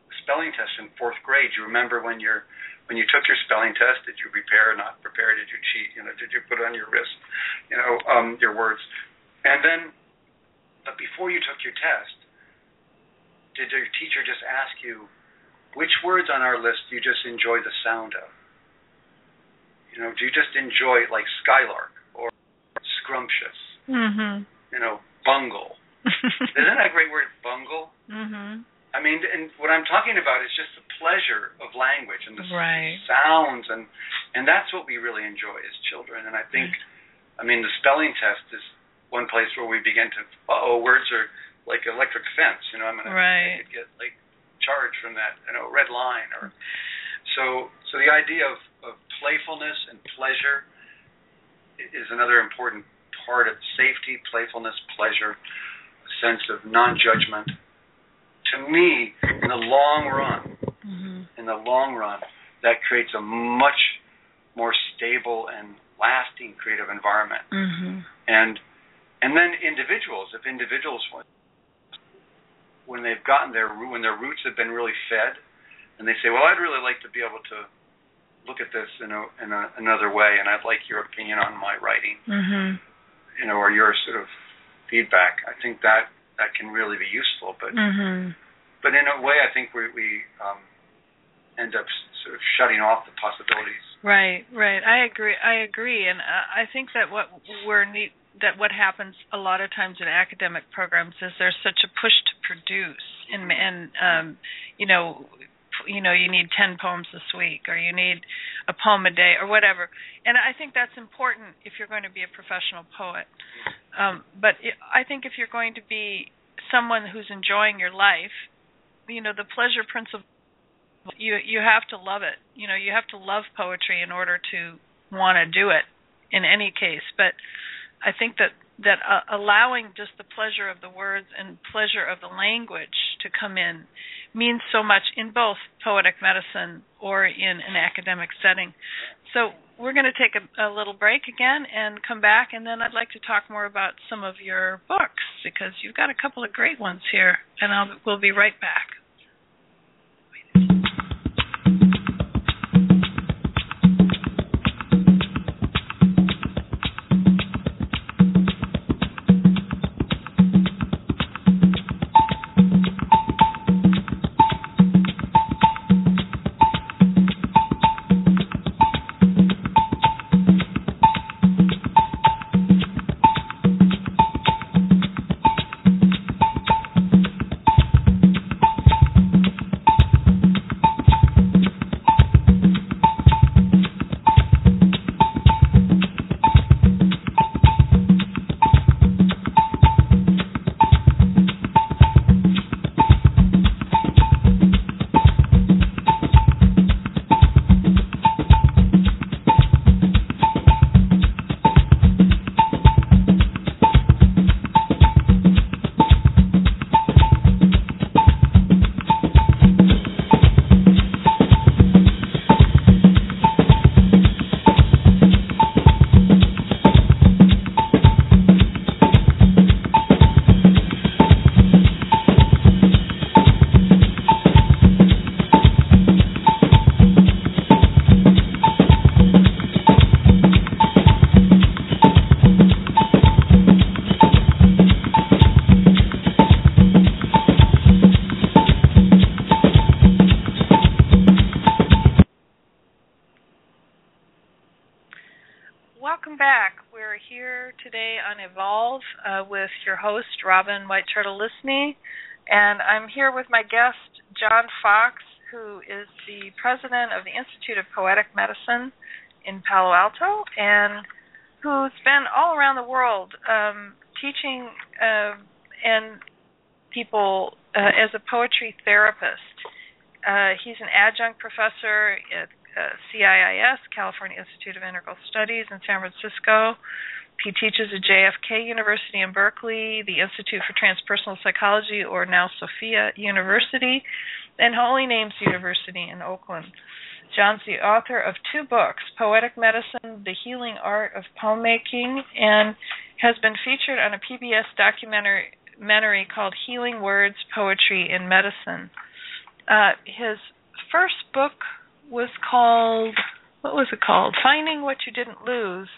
the spelling test in fourth grade. You remember when you're when you took your spelling test? Did you prepare? Not prepare? Did you cheat? You know? Did you put on your wrist? You know, um, your words. And then, but before you took your test, did your teacher just ask you which words on our list do you just enjoy the sound of? You know, do you just enjoy like skylark or scrumptious? Mhm. You know, bungle. (laughs) Isn't that a great word, bungle? mhm. I mean, and what I'm talking about is just the pleasure of language and the Right. sounds, and and that's what we really enjoy as children. And I think, I mean, the spelling test is one place where we begin to, oh, words are like electric fence. You know, I'm gonna Right. I could get like charged from that, you know, red line or so. So the idea of of playfulness and pleasure is another important part of safety, playfulness, pleasure, a sense of non-judgment. To me, in the long run, Mhm. in the long run, that creates a much more stable and lasting creative environment. Mhm. And and then individuals, if individuals when, when they've gotten their when their roots have been really fed, and they say, well, I'd really like to be able to look at this in a in a, another way, and I'd like your opinion on my writing, Mhm. you know, or your sort of feedback. I think that that can really be useful, but Mhm. but in a way, I think we we um, end up sort of shutting off the possibilities. Right, right. I agree. I agree, and uh, I think that what we're need that what happens a lot of times in academic programs is there's such a push to produce, and and um, you know, you know, you need ten poems this week, or you need a poem a day, or whatever. And I think that's important if you're going to be a professional poet. Um, but I think if you're going to be someone who's enjoying your life, you know, the pleasure principle you you have to love it. You know, you have to love poetry in order to want to do it in any case. But I think that that uh, allowing just the pleasure of the words and pleasure of the language to come in means so much in both poetic medicine or in an academic setting. So we're going to take a, a little break again and come back, and then I'd like to talk more about some of your books because you've got a couple of great ones here, and I'll we'll be right back. Here today on Evolve uh, with your host, Robin White Turtle. And I'm here with my guest, John Fox, who is the president of the Institute of Poetic Medicine in Palo Alto and who's been all around the world um, teaching uh, and people uh, as a poetry therapist. Uh, he's an adjunct professor at uh, CIIS, California Institute of Integral Studies in San Francisco. He teaches at JFK University in Berkeley, the Institute for Transpersonal Psychology, or now Sophia University, and Holy Names University in Oakland. John's the author of two books, Poetic Medicine, The Healing Art of Poem Making, and has been featured on a PBS documentary called Healing Words, Poetry, and Medicine. Uh, his first book was called what was it called? Finding What You Didn't Lose.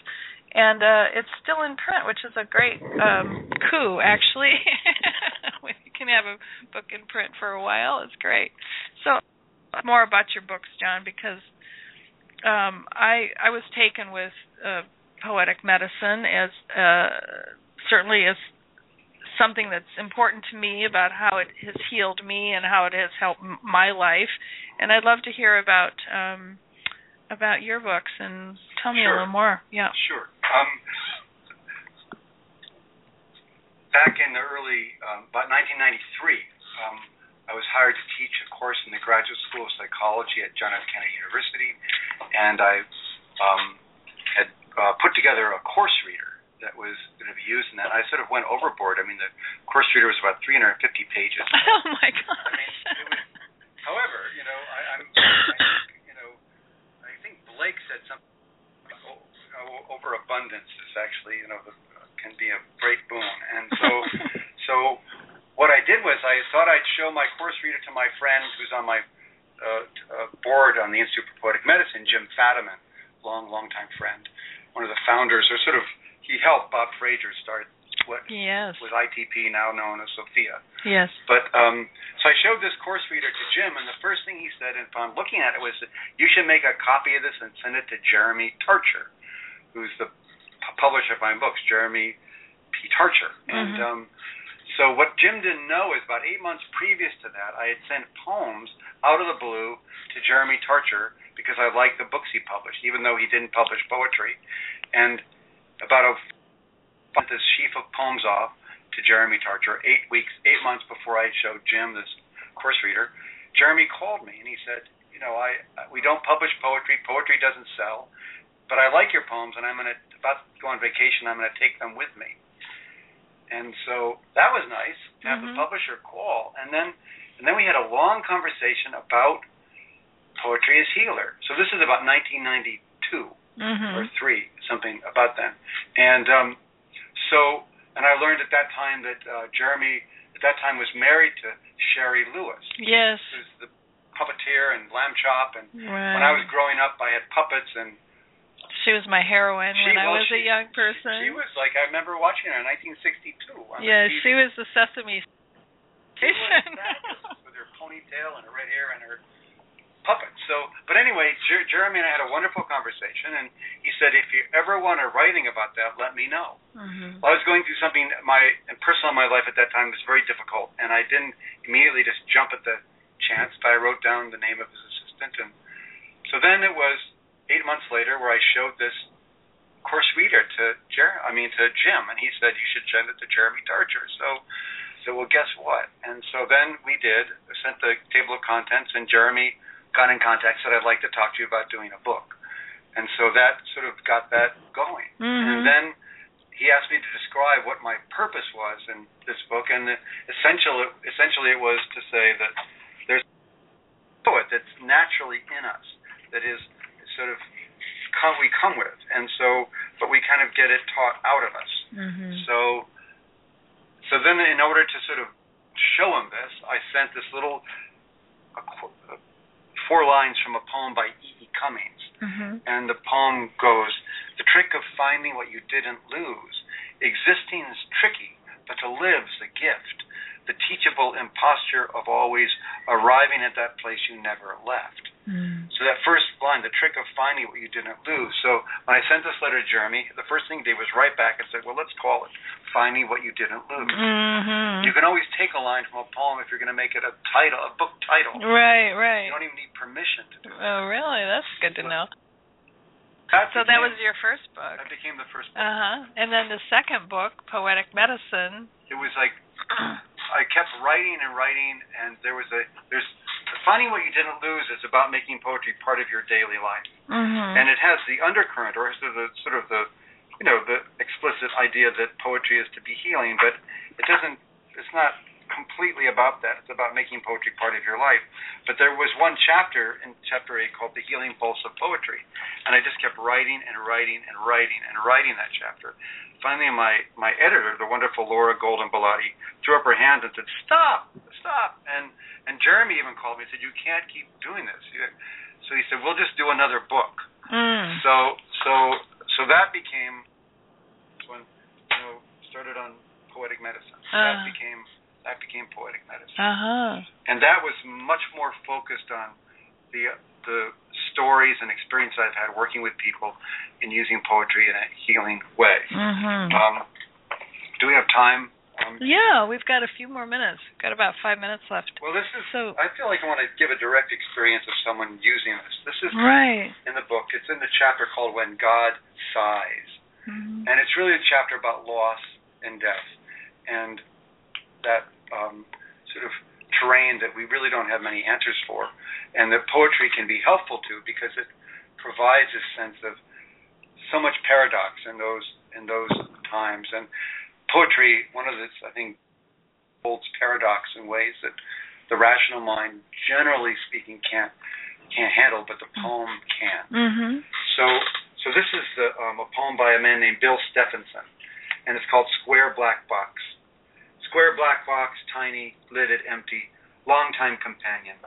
And uh it's still in print, which is a great um coup actually. (laughs) when you can have a book in print for a while, it's great. So more about your books, John, because um I I was taken with uh poetic medicine as uh certainly as something that's important to me about how it has healed me and how it has helped m- my life and I'd love to hear about um, about your books and tell me Sure. a little more. Yeah. Sure. Um, back in the early, um, about 1993, um, I was hired to teach a course in the Graduate School of Psychology at John F. Kennedy University, and I um, had uh, put together a course reader that was going to be used in that. I sort of went overboard. I mean, the course reader was about 350 pages. (laughs) oh my gosh. I mean, was, however, you know, I, I'm, I think, you know, I think Blake said something. Oh, overabundance is actually, you know, the, can be a great boon. And so, (laughs) so what I did was I thought I'd show my course reader to my friend who's on my uh, uh, board on the Institute for Poetic Medicine, Jim Fadiman, long, long time friend, one of the founders, or sort of, he helped Bob Frager start what yes. was ITP, now known as Sophia. Yes. But um, so I showed this course reader to Jim, and the first thing he said upon looking at it was, "You should make a copy of this and send it to Jeremy Tarcher, who's the publisher of my books, Jeremy P. Tarcher." Mm-hmm. And um, so what Jim didn't know is about eight months previous to that, I had sent poems out of the blue to Jeremy Tarcher because I liked the books he published, even though he didn't publish poetry. And about a sent this sheaf of poems off to Jeremy Tarcher eight weeks, eight months before I showed Jim this course reader. Jeremy called me and he said, you know, I we don't publish poetry. Poetry doesn't sell, but I like your poems, and I'm gonna about to go on vacation. I'm gonna take them with me. And so that was nice to have Mhm. the publisher call, and then and then we had a long conversation about poetry as healer. So this is about 1992 Mhm. or three, something about then. And um, so, and I learned at that time that uh, Jeremy at that time was married to Shari Lewis, Yes. who's the puppeteer and lamb chop. And Right. when I was growing up, I had puppets, and She was my heroine She- when I well, was a young person. she was like I remember watching her in 1962. On yeah, she was the Sesame She was Station. with her ponytail and her red hair and her puppet. So, but anyway, Jer- Jeremy and I had a wonderful conversation, and he said, if you ever want a writing about that, let me know. mhm. Well, I was going through something my and personal in my life at that time was very difficult, and I didn't immediately just jump at the chance, but I wrote down the name of his assistant, and so then it was eight months later where I showed this course reader to Jer- I mean to Jim, and he said you should send it to Jeremy Tarcher. So, so well, guess what? And so then we did. I sent the table of contents, and Jeremy got in contact, said I'd like to talk to you about doing a book, and so that sort of got that going. Mhm. And then he asked me to describe what my purpose was in this book, and essentially, essentially, it was to say that there's a poet that's naturally in us, that is sort of come, we come with, and so, but we kind of get it taught out of us. Mhm. So, so then, in order to sort of show him this, I sent this little a, qu- a, four lines from a poem by E. E. Cummings. Mhm. And the poem goes The trick of finding what you didn't lose. Existing is tricky, but to live's a gift. The teachable imposture of always arriving at that place you never left. Mhm. So that first line, the trick of finding what you didn't lose. So when I sent this letter to Jeremy, the first thing he did was write back and said, well, let's call it Finding What You Didn't Lose. Mhm. You can always take a line from a poem if you're going to make it a title, a book title. Right, right. You don't even need permission to do it. Oh, really? That's good to know. That So that was your first book. that became the first book. Uh huh. And then the second book, Poetic Medicine. It was like I kept writing and writing, and there was a there's finding what you didn't lose is about making poetry part of your daily life, Mhm. and it has the undercurrent or sort of the sort of the you know the explicit idea that poetry is to be healing, but it doesn't. It's not completely about that. It's about making poetry part of your life. But there was one chapter in chapter eight called the healing pulse of poetry, and I just kept writing and writing and writing and writing that chapter. Finally, my my editor, the wonderful Laura Golden Bellotti, threw up her hands and said, "Stop, stop!" And and Jeremy even called me and said, "You can't keep doing this." So he said, "We'll just do another book." Mm. So so so that became when you know started on poetic medicine. Uh. That became that became poetic medicine, Uh huh. and that was much more focused on the the stories and experience I've had working with people and using poetry in a healing way. Mhm. Um, do we have time? Um, Yeah, we've got a few more minutes. We've Got about five minutes left. well, this is. So- I feel like I want to give a direct experience of someone using this. This is Right. in the book. It's in the chapter called "When God Sighs." Mhm. and it's really a chapter about loss and death. And that um, sort of terrain that we really don't have many answers for and that poetry can be helpful to because it provides a sense of so much paradox in those in those times. And poetry one of the i think holds paradox in ways that the rational mind generally speaking can't can't handle but the poem can. Mhm. so, so this is the, um, a poem by a man named Bill Stephenson, and it's called "Square Black Box." Square black box, tiny, lidded, empty, longtime companion.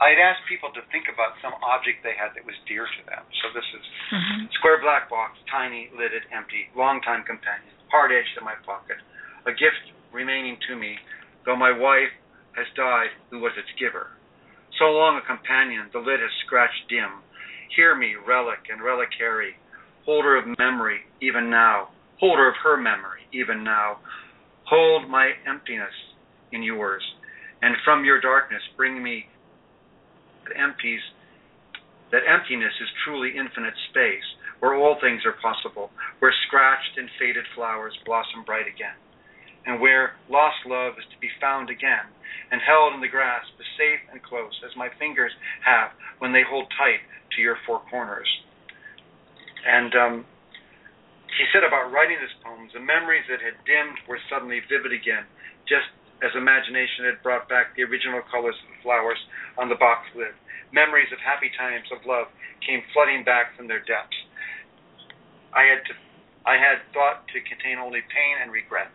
I'd ask people to think about some object they had that was dear to them. So this is Mhm. square black box, tiny, lidded, empty, long-time companion, hard-edged in my pocket, a gift remaining to me, though my wife has died who was its giver. So long a companion, the lid has scratched dim. Hear me, relic and reliquary, holder of memory, even now, holder of her memory, even now. Hold my emptiness in yours, and from your darkness bring me that empties that emptiness is truly infinite space, where all things are possible, where scratched and faded flowers blossom bright again, and where lost love is to be found again, and held in the grasp as safe and close as my fingers have when they hold tight to your four corners. And um, he said about writing this poem, the memories that had dimmed were suddenly vivid again, just as imagination had brought back the original colors of the flowers on the box lid. Memories of happy times of love came flooding back from their depths. I had to, I had thought to contain only pain and regret.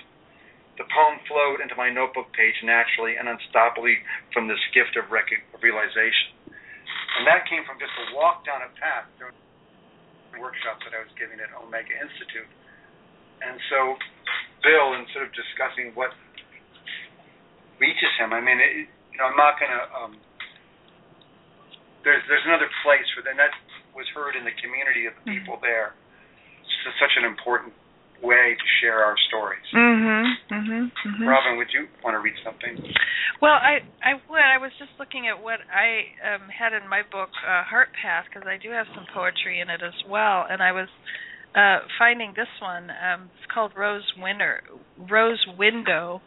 The poem flowed into my notebook page naturally and unstoppably from this gift of, rec- of realization. And that came from just a walk down a path workshop that I was giving at Omega Institute. And so, Bill, in sort of discussing what reaches him, I mean, it, you know, I'm not going to. Um, there's there's another place for that. And that was heard in the community of the people there. It's such an important way to share our stories. Mhm. Mhm. mhm. Robin, would you want to read something? Well, I I would. I was just looking at what I um, had in my book, uh, Heart Path, because I do have some poetry in it as well, and I was uh, finding this one. Um, it's called Rose Winter, Rose Window.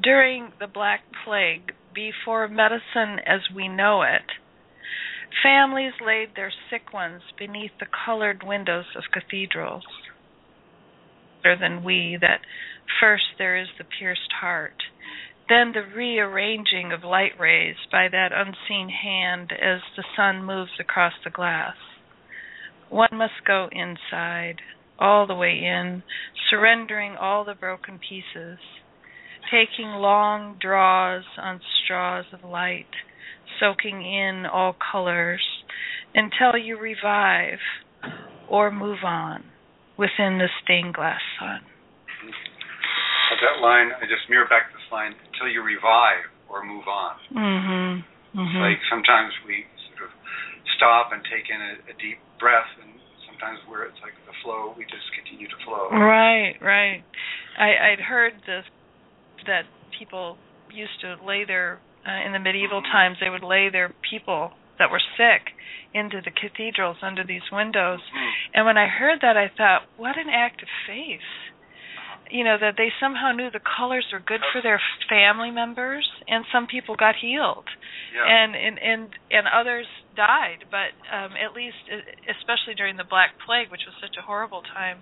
During the Black Plague, before medicine as we know it, families laid their sick ones beneath the colored windows of cathedrals. Than we, that first there is the pierced heart then the rearranging of light rays by that unseen hand as the sun moves across the glass. One must go inside, all the way in, surrendering all the broken pieces, taking long draws on straws of light, soaking in all colors, until you revive or move on within the stained glass sun. Of that line, I just mirror back this line until you revive or move on. Mm-hmm. Mm-hmm. Like sometimes we sort of stop and take in a, a deep breath, and sometimes where it's like the flow, we just continue to flow. Right, right. I, I'd heard this that people used to lay their uh, in the medieval times they would lay their people that were sick into the cathedrals under these windows. Mhm. And when I heard that, I thought, what an act of faith. You know that they somehow knew the colors were good for their family members, and some people got healed Yeah. and and and and others died but um at least especially during the black plague which was such a horrible time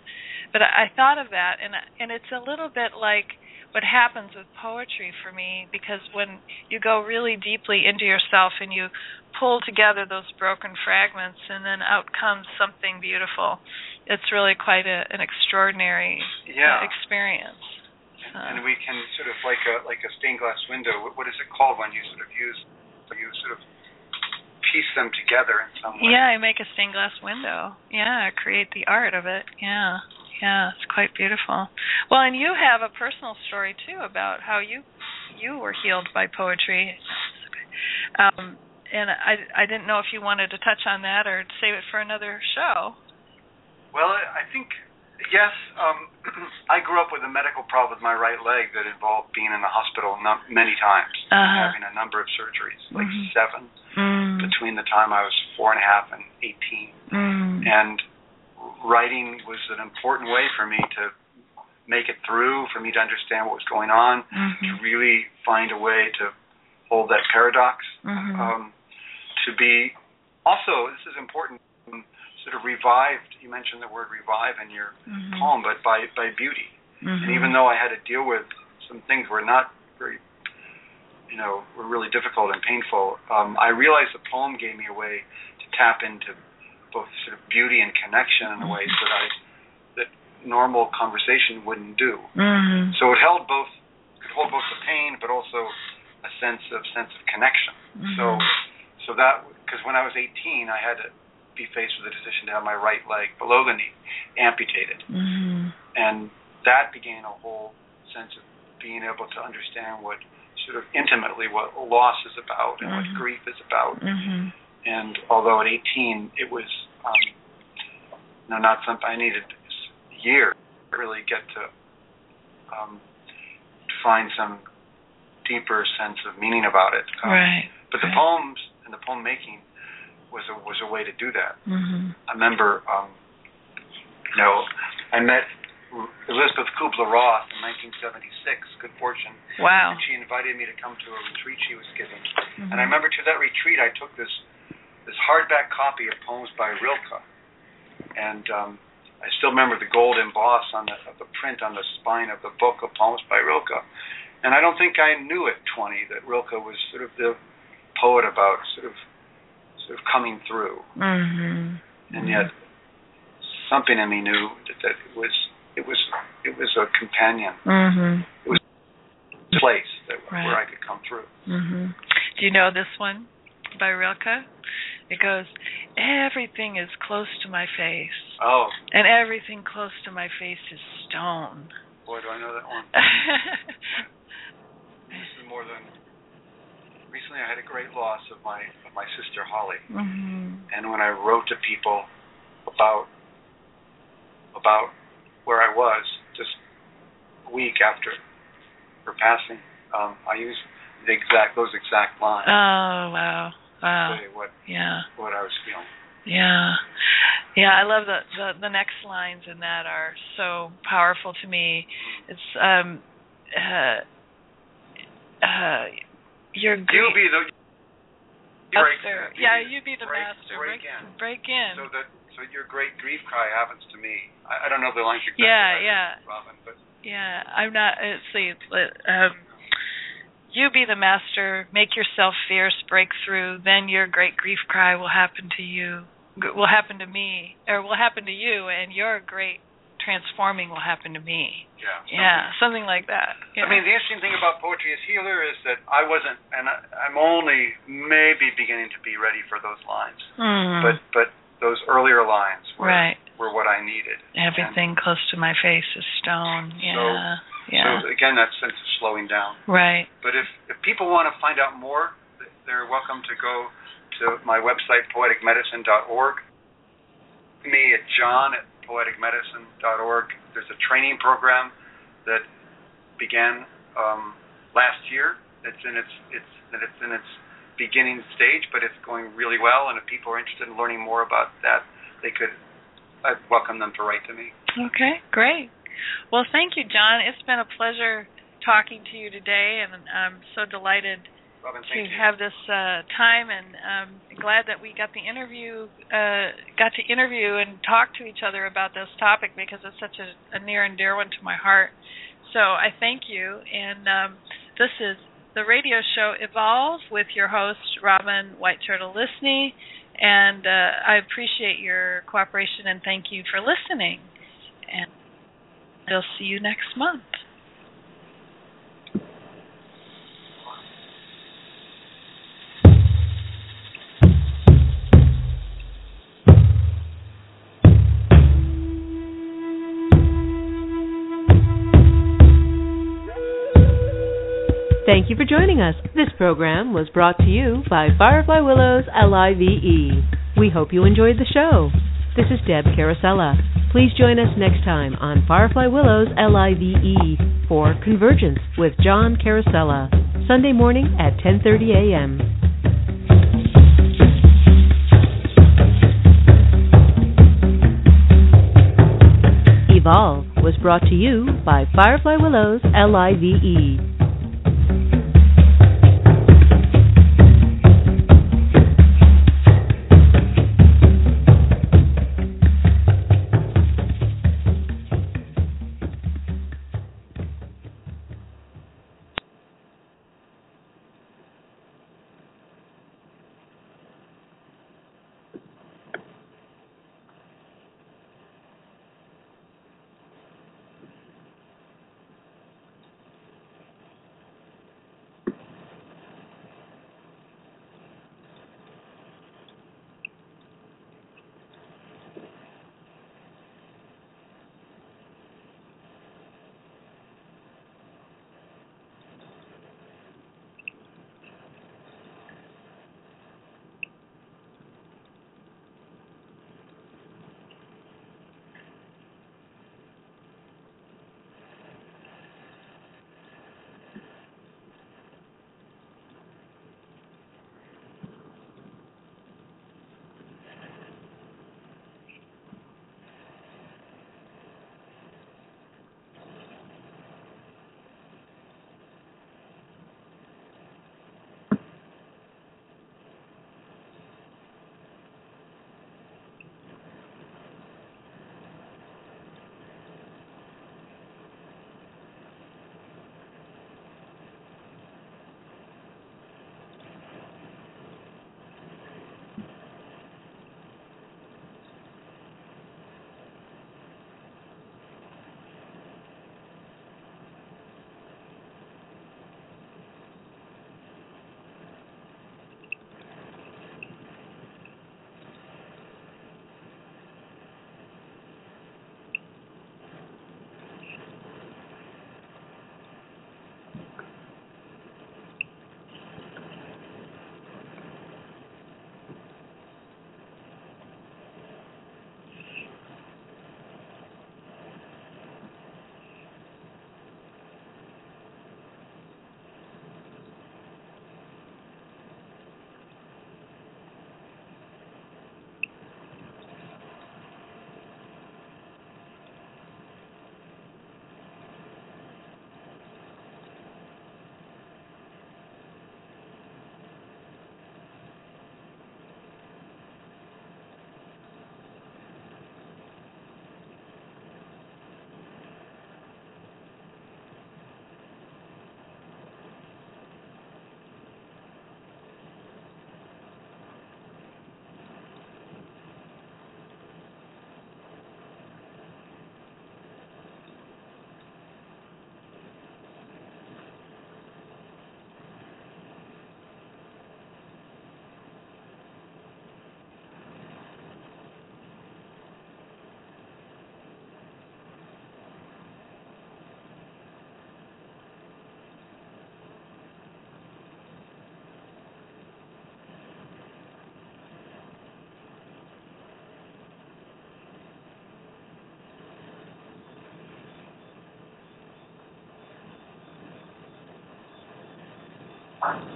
but i, I thought of that and and it's a little bit like what happens with poetry for me because when you go really deeply into yourself and you pull together those broken fragments and then out comes something beautiful it's really quite a, an extraordinary Yeah. uh, experience so. and we can sort of like a like a stained glass window. What, what is it called when you sort of use you sort of piece them together in some way? Yeah, I make a stained glass window. Yeah, create the art of it. Yeah. Yeah, it's quite beautiful. Well, and you have a personal story too about how you you were healed by poetry. Um and I I didn't know if you wanted to touch on that or save it for another show. Well, I think yes. Um, (clears throat) I grew up with a medical problem with my right leg that involved being in the hospital num- many times, Uh-huh. having a number of surgeries, like Mhm. seven Mm. between the time I was four and a half and eighteen. Mm. And writing was an important way for me to make it through, for me to understand what was going on, to Mhm. really find a way to hold that paradox, Mhm. um, to be also this is important, sort of revived. You mentioned the word revive in your Mhm. poem, but by by beauty. Mhm. And even though I had to deal with some things were not very, you know, were really difficult and painful, um, I realized the poem gave me a way to tap into both sort of beauty and connection in a ways that I that normal conversation wouldn't do. Mhm. So it held both could hold both the pain, but also a sense of sense of connection. Mhm. So so that because when I was 18, I had to be faced with the decision to have my right leg below the knee amputated, Mhm. and that began a whole sense of being able to understand what sort of intimately what loss is about and what grief is about. And although at 18 it was, um, you know, not something I needed a year to really get to um, find some deeper sense of meaning about it. Um, Right. But the right. poems and the poem making was a was a way to do that. Mhm. I remember, um, you know, I met Elizabeth Kubler-Ross in 1976. Good fortune. Wow. And she invited me to come to a retreat she was giving. Mhm. And I remember to that retreat, I took this this hardback copy of poems by Rilke, and um, I still remember the gold emboss on the, of the print on the spine of the book of poems by Rilke. And I don't think I knew at 20 that Rilke was sort of the poet about sort of sort of coming through, Mhm. and yet something in me knew that, that it was it was it was a companion Mhm. place that Right. where I could come through. Mhm. Do you know this one by Rilke? It goes, "Everything is close to my face, Oh and everything close to my face is stone." boy, do I know that one. (laughs) This is more than recently. I had a great loss of my of my sister Holly, mhm. and when I wrote to people about about where I was just a week after her passing, um, I used the exact those exact lines Oh wow, wow, what yeah, what I was feeling. yeah, yeah. I love the, the the next lines in that are so powerful to me. It's um, uh, uh, you're You great. be the master. Yeah, you be the break, master. Break, break, in. break in. So that so your great grief cry happens to me. I, I don't know the lines exactly. Yeah, yeah. Robin, but Yeah, I'm not. Let's see. let- Um, you be the master. Make yourself fierce. Break through. Then your great grief cry will happen to you. Will happen to me, or will happen to you, and your great transforming will happen to me. yeah. Yeah, something like that. Yeah. I mean, the interesting thing about poetry as healer is that I wasn't, and I, I'm only maybe beginning to be ready for those lines. Hmm. But but those earlier lines were right. were what I needed. Everything close to my face is stone. Yeah. Yeah. So again, that sense of slowing down. right. But if if people want to find out more, they're welcome to go to my website poeticmedicine.org. Me at John at poeticmedicine.org. There's a training program that began um, last year. It's in its it's that it's in its beginning stage, but it's going really well. And if people are interested in learning more about that, they could. I'd welcome them to write to me. Okay, great. Well, thank you, John. It's been a pleasure talking to you today, and I'm so delighted Robin, to you. have this uh, time, and um, glad that we got the interview, uh, got to interview and talk to each other about this topic because it's such a, a near and dear one to my heart. So I thank you, and um, this is the radio show Evolve with your host Robin White Turtle Lysne, and uh, I appreciate your cooperation and thank you for listening. And I'll see you next month. Thank you for joining us. This program was brought to you by Firefly Willows LIVE. We hope you enjoyed the show. This is Deb Carosella. Please join us next time on Firefly Willows LIVE for Convergence with John Carosella, Sunday morning at 10:30 a.m. Evolve was brought to you by Firefly Willows LIVE. Bye.